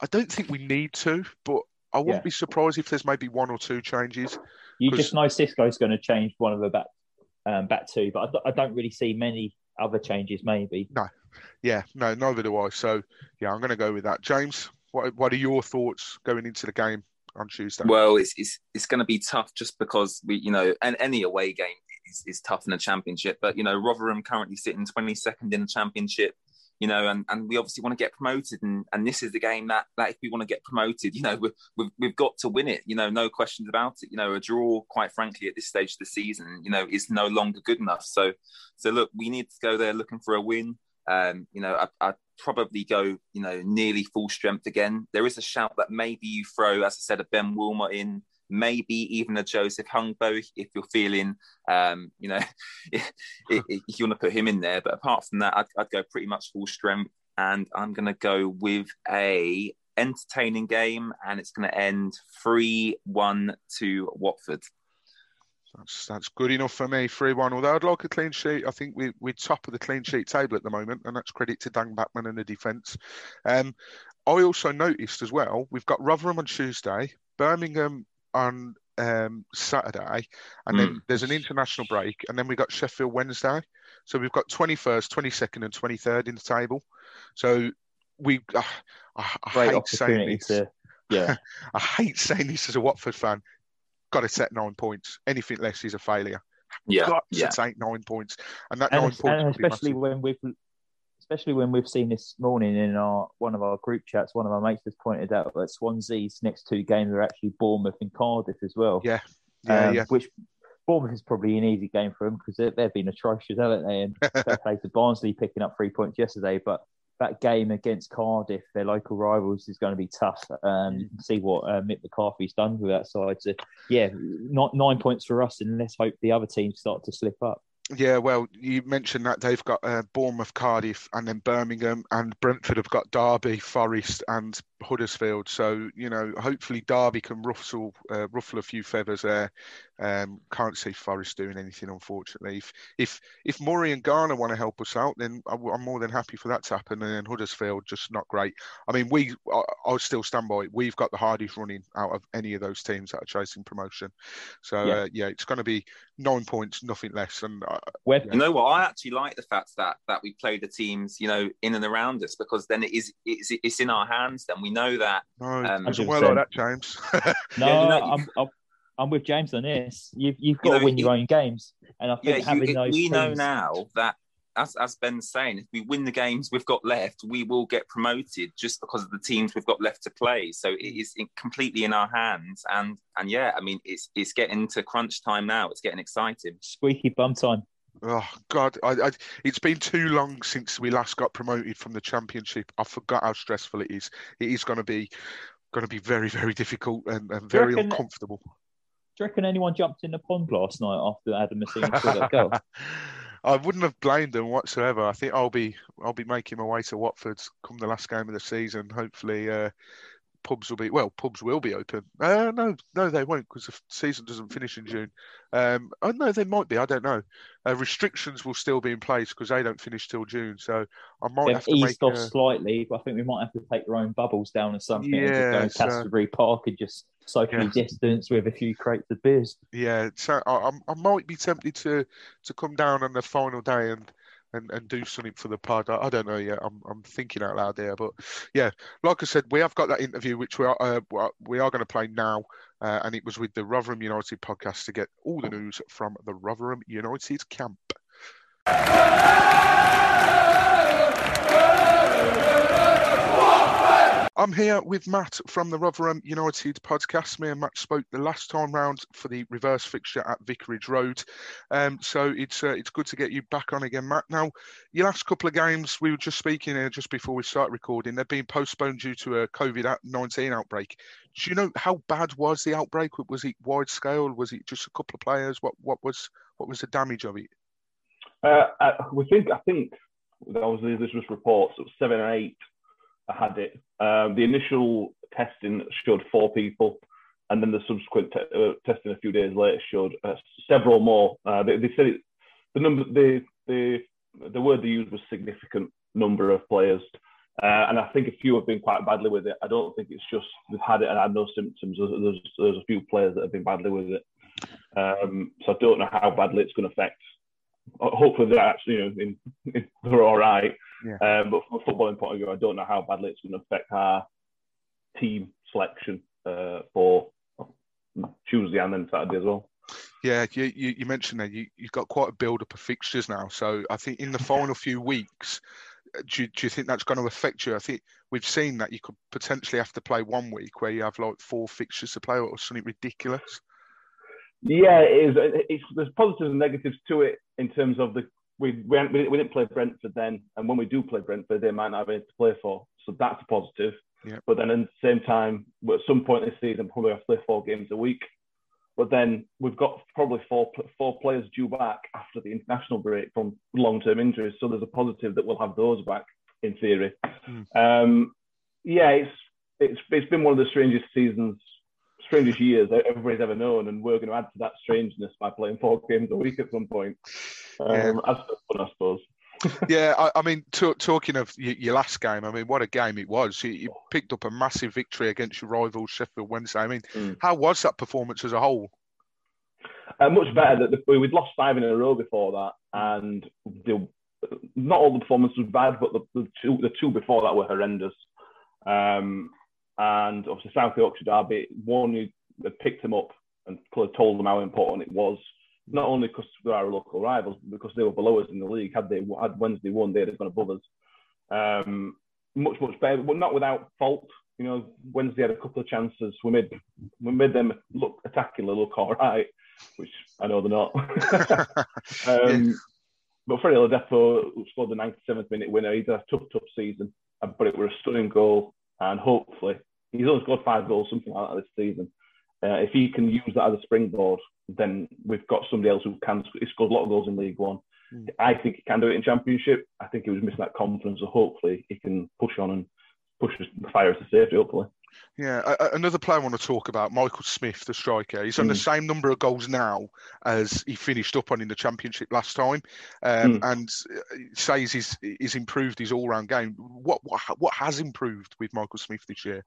I don't think we need to, but I wouldn't yeah. be surprised if there's maybe one or two changes. You just know Xisco's going to change one of the back um, back two, but I, I don't really see many other changes. Maybe no, yeah, no, neither do I. So yeah, I'm going to go with that. James, what what are your thoughts going into the game? On Tuesday? Well, it's it's, it's going to be tough just because we, you know, and any away game is, is tough in the championship. But you know, Rotherham currently sitting 22nd in the championship. You know, and, and we obviously want to get promoted, and, and this is the game that, that if we want to get promoted, you know, we've, we've, we've got to win it. You know, no questions about it. You know, a draw, quite frankly, at this stage of the season, you know, is no longer good enough. So, so look, we need to go there looking for a win. Um, you know, I, I probably go, you know, nearly full strength again. There is a shout that maybe you throw, as I said, a Ben Wilmot in, maybe even a Joseph Hungbo if you're feeling, um, you know, if, if, you want to put him in there. But apart from that, I'd, I'd go pretty much full strength, and I'm going to go with a entertaining game, and it's going to end three one to Watford. That's that's good enough for me. Three one. Although I'd like a clean sheet. I think we we're top of the clean sheet table at the moment, and that's credit to Dan Bachmann and the defence. Um, I also noticed as well we've got Rotherham on Tuesday, Birmingham on um, Saturday, and mm. then hmm. there's an international break, and then we got Sheffield Wednesday. So we've got 21st, 22nd, and 23rd in the table. So we, uh, I, I hate saying this. To, yeah, I hate saying this as a Watford fan got to set nine points. Anything less is a failure. Yeah, got to take nine points, and that and nine points, and especially when we've, especially when we've seen this morning in our one of our group chats, one of our mates has pointed out that Swansea's next two games are actually Bournemouth and Cardiff as well. Yeah, yeah, um, yeah. Which Bournemouth is probably an easy game for them because they've been atrocious, haven't they? And they played to Barnsley picking up three points yesterday, but that game against Cardiff, their local rivals, is going to be tough. Um, you can see what uh, Mick McCarthy's done with that side. So, yeah, not nine points for us, and let's hope the other teams start to slip up. Yeah, well, you mentioned that they've got uh, Bournemouth, Cardiff, and then Birmingham, and Brentford have got Derby, Forest, and Huddersfield. So you know, hopefully Derby can ruffle uh, ruffle a few feathers there. Um, can't see Forest doing anything, unfortunately. If if if Murray and Garner want to help us out, then I'm more than happy for that to happen. And then Huddersfield just not great. I mean, we I, I'll still stand by it. We've got the hardest running out of any of those teams that are chasing promotion. So yeah, uh, yeah it's going to be nine points, nothing less. And uh, yeah. you know what? I actually like the fact that that we play the teams, you know, in and around us because then it is it's, it's in our hands. Then we know that. No, um, well like that, James. no, yeah, you know, I'm, I'm, I'm, with James on this. You've, you've got you know, to win your own games, and I think yeah, having you, those. We teams... know now that. As, as Ben's saying, if we win the games we've got left, we will get promoted just because of the teams we've got left to play. So it is completely in our hands, and and yeah, I mean it's it's getting to crunch time now. It's getting exciting. Squeaky bum time. Oh God, I, I, it's been too long since we last got promoted from the championship. I forgot how stressful it is. It is going to be going to be very, very difficult and, and very uncomfortable. Do you reckon anyone jumped in the pond last night after Adam scored that goal? I wouldn't have blamed them whatsoever. I think I'll be I'll be making my way to Watford come the last game of the season. Hopefully, uh, pubs will be well, pubs will be open. Uh, no, no, they won't because the season doesn't finish in June. Um, oh no, they might be. I don't know. Uh, restrictions will still be in place because they don't finish till June. So I might They've have to eased make off a... slightly, but I think we might have to take your own bubbles down or something. Yeah, and go to Cassiobury Park and just socially yeah. distance with a few crates of beers. Yeah, so I, I might be tempted to to come down on the final day and and, and do something for the pod. I, I, don't know yet. I'm, I'm thinking out loud there, but yeah, like I said, we have got that interview which we are uh, we are going to play now, uh, and it was with the Rotherham United podcast to get all the news from the Rotherham United camp. I'm here with Matt from the Rotherham United podcast. Me and Matt spoke the last time round for the reverse fixture at Vicarage Road. Um, so it's uh, it's good to get you back on again, Matt. Now, your last couple of games, we were just speaking here just before we start recording, they've been postponed due to a COVID 19 outbreak. Do you know how bad was the outbreak? Was it wide scale? Was it just a couple of players? What what was what was the damage of it? Uh, I, we think I think that was this was reports of seven or eight had it. Um, the initial testing showed four people, and then the subsequent te- uh, testing a few days later showed uh, several more. Uh, they, they, said it, the number, the, the, the word they used was significant number of players. Uh, and I think a few have been quite badly with it. I don't think it's just they've had it and had no symptoms. There's, there's, a few players that have been badly with it. Um, so I don't know how badly it's going to affect. Hopefully, they're actually, you know, in, they're all right. Yeah. Um, but from a footballing point of view, I don't know how badly it's going to affect our team selection uh, for Tuesday and then Saturday as well. Yeah, you, you, you mentioned that you, you've got quite a build up of fixtures now. So I think in the final few weeks, uh, do you, do you think that's going to affect you? I think we've seen that you could potentially have to play one week where you have like four fixtures to play or something ridiculous. Yeah, it is. It's, there's positives and negatives to it in terms of the we, we, we didn't play Brentford then, and when we do play Brentford, they might not have anything to play for. So that's a positive. Yeah. But then at the same time, at some point this season, probably have to play four games a week. But then we've got probably four four players due back after the international break from long term injuries. So there's a positive that we'll have those back in theory. Mm. Um, yeah, it's it's it's been one of the strangest seasons strangest years everybody's ever known, and we're going to add to that strangeness by playing four games a week at some point. Um, yeah. As fun, I suppose. yeah, I, I mean, t- talking of your, your, last game, I mean, what a game it was. You, you, picked up a massive victory against your rival Sheffield Wednesday. I mean, mm. how was that performance as a whole? Uh, much better. That we'd lost five in a row before that, and the, not all the performance was bad, but the, the, two the two before that were horrendous. Um, and obviously South Yorkshire Derby, one who picked him up and told them how important it was, not only because they are our local rivals, because they were below us in the league. Had they had Wednesday won, they'd have gone above us. Um, much much better, but not without fault. You know, Wednesday had a couple of chances. We made we made them look attackingly look all right, which I know they're not. um, yeah. But Freddie Ladapo scored the 97th minute winner. He's had a tough, tough season, but it was a stunning goal, and hopefully he's only scored five goals, something like that this season. Uh, if he can use that as a springboard, then we've got somebody else who can. He scores a lot of goals in League One. Mm. I think he can do it in Championship. I think he was missing that confidence, so hopefully he can push on and push the fire to safety. Hopefully. Yeah, another player I want to talk about, Michael Smith, the striker. He's on mm. the hmm. same number of goals now as he finished up on in the championship last time, um, mm. and uh, says he's he's improved his all-round game. What what what has improved with Michael Smith this year?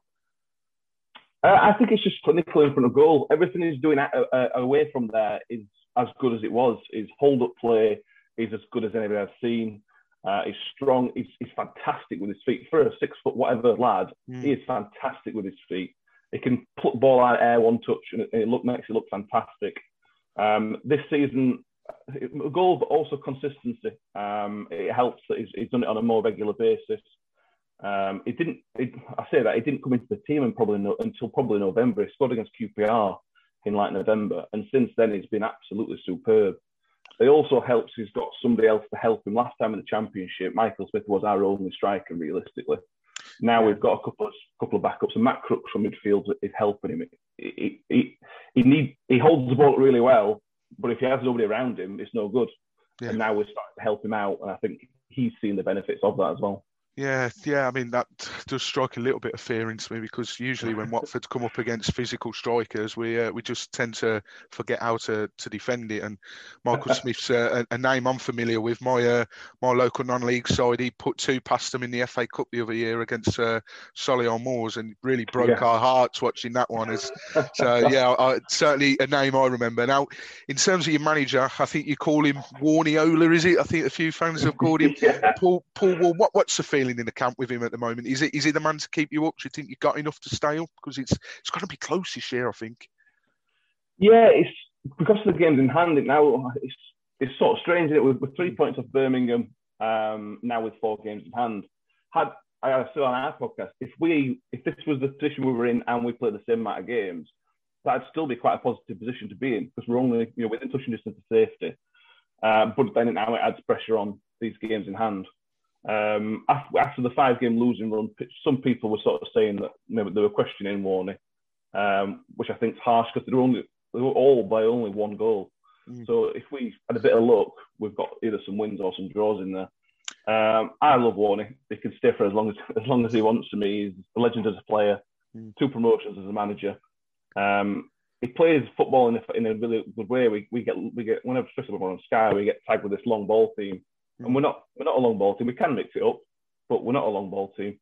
Uh, I think it's just clinical in front of goal. Everything he's doing uh, uh, away from there is as good as it was. His hold up play is as good as anybody I've seen. Uh, he's strong. He's, he's, fantastic with his feet. For a six foot whatever lad, mm. he is fantastic with his feet. He can put ball out air one touch and it, it look, makes it look fantastic. Um, this season, goal but also consistency. Um, it helps that he's, he's done it on a more regular basis. Um, it didn't. It, I say that it didn't come into the team and probably no, until probably November. He scored against QPR in like November, and since then he's been absolutely superb. it also helps he's got somebody else to help him. Last time in the championship, Michael Smith was our only striker, realistically. Now we've got a couple of couple of backups, and Matt Crooks from midfield is helping him. He, he, he, need, he holds the ball really well, but if he has nobody around him, it's no good. Yeah. And now we're starting to help him out, and I think he's seeing the benefits of that as well. Yeah, yeah. I mean, that does strike a little bit of fear into me because usually when Watford come up against physical strikers, we uh, we just tend to forget how to, to defend it. And Michael Smith's uh, a, a, name I'm familiar with. My uh, my local non-league side, he put two past them in the FA Cup the other year against uh, Solihull Moors, and really broke yeah. our hearts watching that one. As so, yeah, I, certainly a name I remember. Now, in terms of your manager, I think you call him Warniola, is it? I think a few fans have called him yeah. Paul. Paul, well, what what's the feeling? Feeling in the camp with him at the moment? Is it is he the man to keep you up? Do you think you've got enough to stay up? Because it's it's going to be close this year, I think. Yeah, it's because of the games in hand. It now it's it's sort of strange that with, with three points of Birmingham um, now with four games in hand. Had I said on our podcast, if we if this was the position we were in and we played the same amount of games, that'd still be quite a positive position to be in because we're only you know within touching distance of safety. Uh, but then now it adds pressure on these games in hand. Um, after, after, the five game losing run, some people were sort of saying that maybe they were questioning Warney, um, which I think is harsh because they were only they were all by only one goal. Mm. So if we had a bit of luck, we've got either some wins or some draws in there. Um, I love Warney. He can stay for as long as as long as he wants to me. He's a legend as a player, mm. two promotions as a manager. Um, he plays football in a, in a really good way. We, we get we get whenever especially when we're on Sky, we get tagged with this long ball theme and we're not we're not a long ball team. We can mix it up, but we're not a long ball team.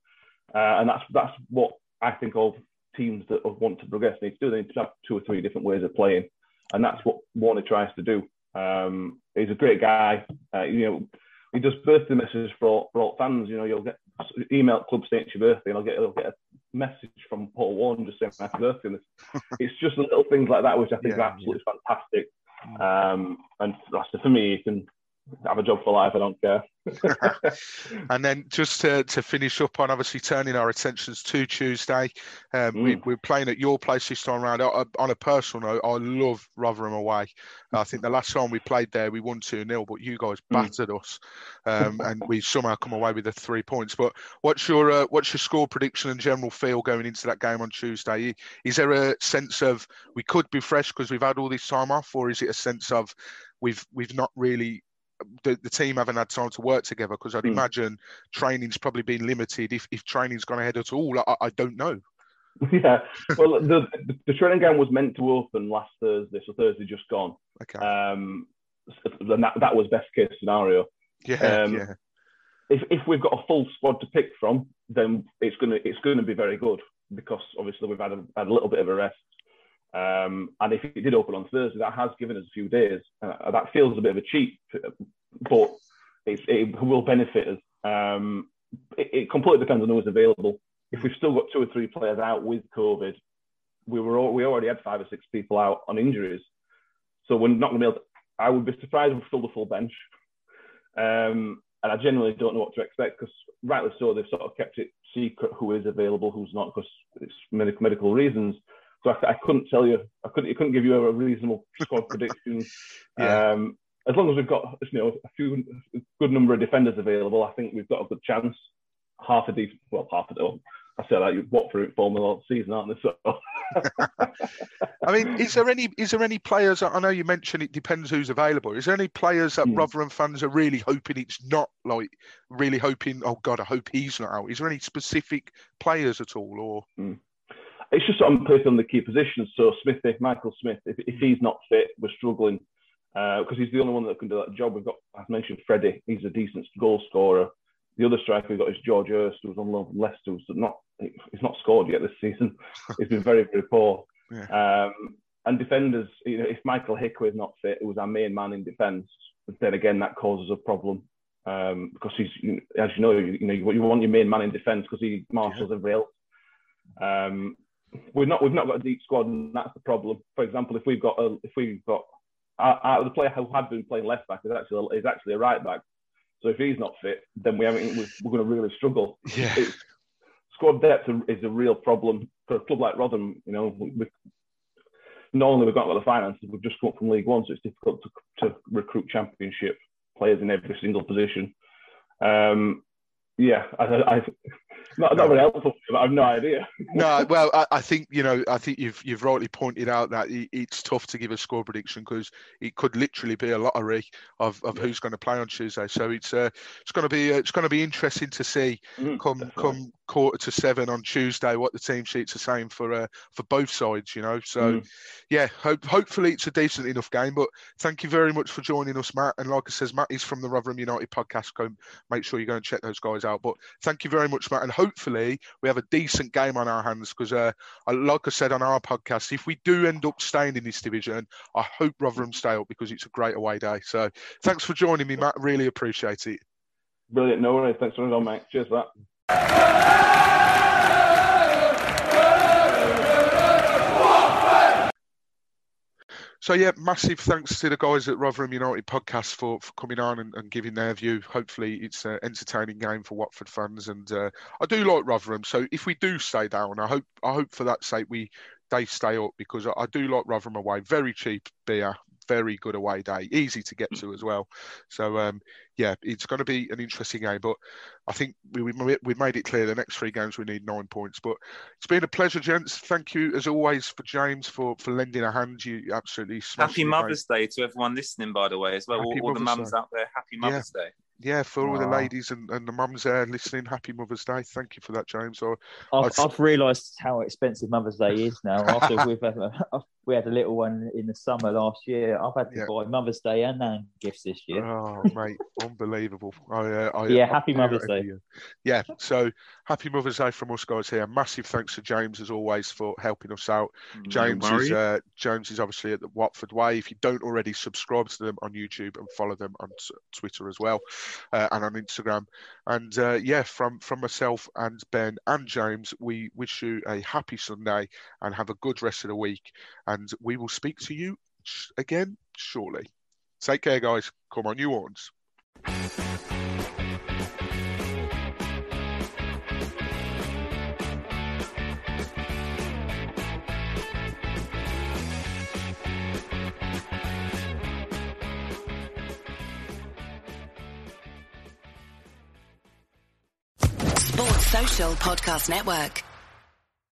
Uh, and that's that's what I think of teams that want to progress need to do. They need to have two or three different ways of playing, and that's what Warne tries to do. Um, he's a great guy. Uh, you know, he does birthday messages for, for all fans. You know, you'll get email club saying it's your birthday, and I'll get I'll get a message from Paul Warne just saying happy birthday. And it's, it's just little things like that which I think yeah, are absolutely yeah. fantastic. Mm. Um, and for me, you can have a job for life. I don't care. and then just to, to finish up on obviously turning our attentions to Tuesday, um, mm. we, are playing at your place this time around. on a personal note, I love Rotherham away. I think the last time we played there, we won 2 0, but you guys mm. battered mm. us um, and we somehow come away with the three points. But what's your uh, what's your score prediction and general feel going into that game on Tuesday? Is there a sense of we could be fresh because we've had all this time off, or is it a sense of we've we've not really the, the team haven't had time to work together because I'd mm. imagine training's probably been limited. If, if training's gone ahead at all, I, I don't know. Yeah, well, the, the, the training ground was meant to open last Thursday, so Thursday just gone. Okay. Um, and that, that was best case scenario. Yeah, um, yeah. If, if we've got a full squad to pick from, then it's gonna it's gonna be very good because obviously we've had a, had a little bit of a rest. Um, and if it did open on Thursday, that has given us a few days. Uh, that feels a bit of a cheat, but it will benefit us. Um, it, it, completely depends on who's available. If we've still got two or three players out with COVID, we were all, we already had five or six people out on injuries, so we're not going to be able. To, I would be surprised if we filled the full bench. Um, and I genuinely don't know what to expect because, rightly so, they've sort of kept it secret who is available, who's not, because it's medical medical reasons. So I, I, couldn't tell you. I couldn't. I couldn't give you a reasonable squad prediction. yeah. Um, as long as we've got you know a few a good number of defenders available, I think we've got a good chance. Half a decent, well, half a oh, I said that you Watford formula all season, aren't they? So. I mean, is there any is there any players? I know you mentioned it depends who's available. Is there any players that mm. Rotherham fans are really hoping it's not like really hoping? Oh God, I hope he's not out. Is there any specific players at all, or? Mm it's just placed on the key positions. So Smithy, Michael Smith, if, if he's not fit, we're struggling because uh, he's the only one that can do that job. We've got, as mentioned, Freddie. He's a decent goal scorer. The other striker we've got is George Hirst, who's on loan from Leicester, who's not he's not scored yet this season. he's been very very poor. Yeah. Um, and defenders, you know, if Michael Ihiekwe is not fit, it was our main man in defence. Then again, that causes a problem um, because he's, as you know, you, you know, you want your main man in defence because he marshals yeah. every else. Um, we've not we've not got a deep squad, and that's the problem. For example, if we've got a, if we've got uh, the player who had been playing left back is actually is actually a right back. So if he's not fit, then we haven't we're, going to really struggle. Yeah. It's, squad depth is a real problem for a club like Rotherham. You know, we, not only we've got the finances, we've just come up from League One, so it's difficult to, to recruit Championship players in every single position. Um, yeah, I, I, not, not very helpful. But I have no idea. no, well, I, I, think you know. I think you've you've rightly pointed out that it's tough to give a score prediction because it could literally be a lottery of, of yeah. who's going to play on Tuesday. So it's uh, it's going to be uh, it's going to be interesting to see mm, come definitely. come quarter to seven on Tuesday what the team sheets are saying for uh, for both sides. You know, so mm. yeah, hope, hopefully it's a decent enough game. But thank you very much for joining us, Matt. And like I says, Matt is from the Rotherham United podcast. Go make sure you go and check those guys out. But thank you very much, Matt, and hopefully we have a decent game on our hands because, uh, like I said on our podcast, if we do end up staying in this division, I hope Rotherham stay up because it's a great away day. So thanks for joining me, Matt. Really appreciate it. Brilliant. No worries. Thanks for coming on, mate. Cheers for that. So yeah, massive thanks to the guys at Rotherham United podcast for, for coming on and, and giving their view. Hopefully, it's an entertaining game for Watford fans, and uh, I do like Rotherham. So if we do stay down, I hope I hope for that sake we they stay up because I, I do like Rotherham away. Very cheap beer, very good away day, easy to get to as well. So um, yeah, it's going to be an interesting game. But I think we, we we made it clear the next three games we need nine points. But it's been a pleasure, gents. Thank you as always for James for for lending a hand. You absolutely happy Mother's Day to everyone listening, by the way, as well. All, all, the mums out there, happy Mother's yeah. Day yeah, for all the ladies and, and the mums there listening, happy Mother's Day. Thank you for that, James. Or I've, I've realised how expensive Mother's Day is now. After we've had a, we had a little one in the summer last year, I've had to yeah. buy Mother's Day and Nan gifts this year. Oh, mate, unbelievable! I, uh, I, yeah, happy Mother's Day. Yeah, so happy Mother's Day from us guys here. Massive thanks to James as always for helping us out. James no is uh, James is obviously at the Watford Way. If you don't already subscribe to them on YouTube and follow them on Twitter as well uh, and on Instagram. And uh, yeah, from from myself and Ben and James, we wish you a happy Sunday and have a good rest of the week. And we will speak to you again shortly. Take care, guys. Come on, you ones. Social Podcast Network.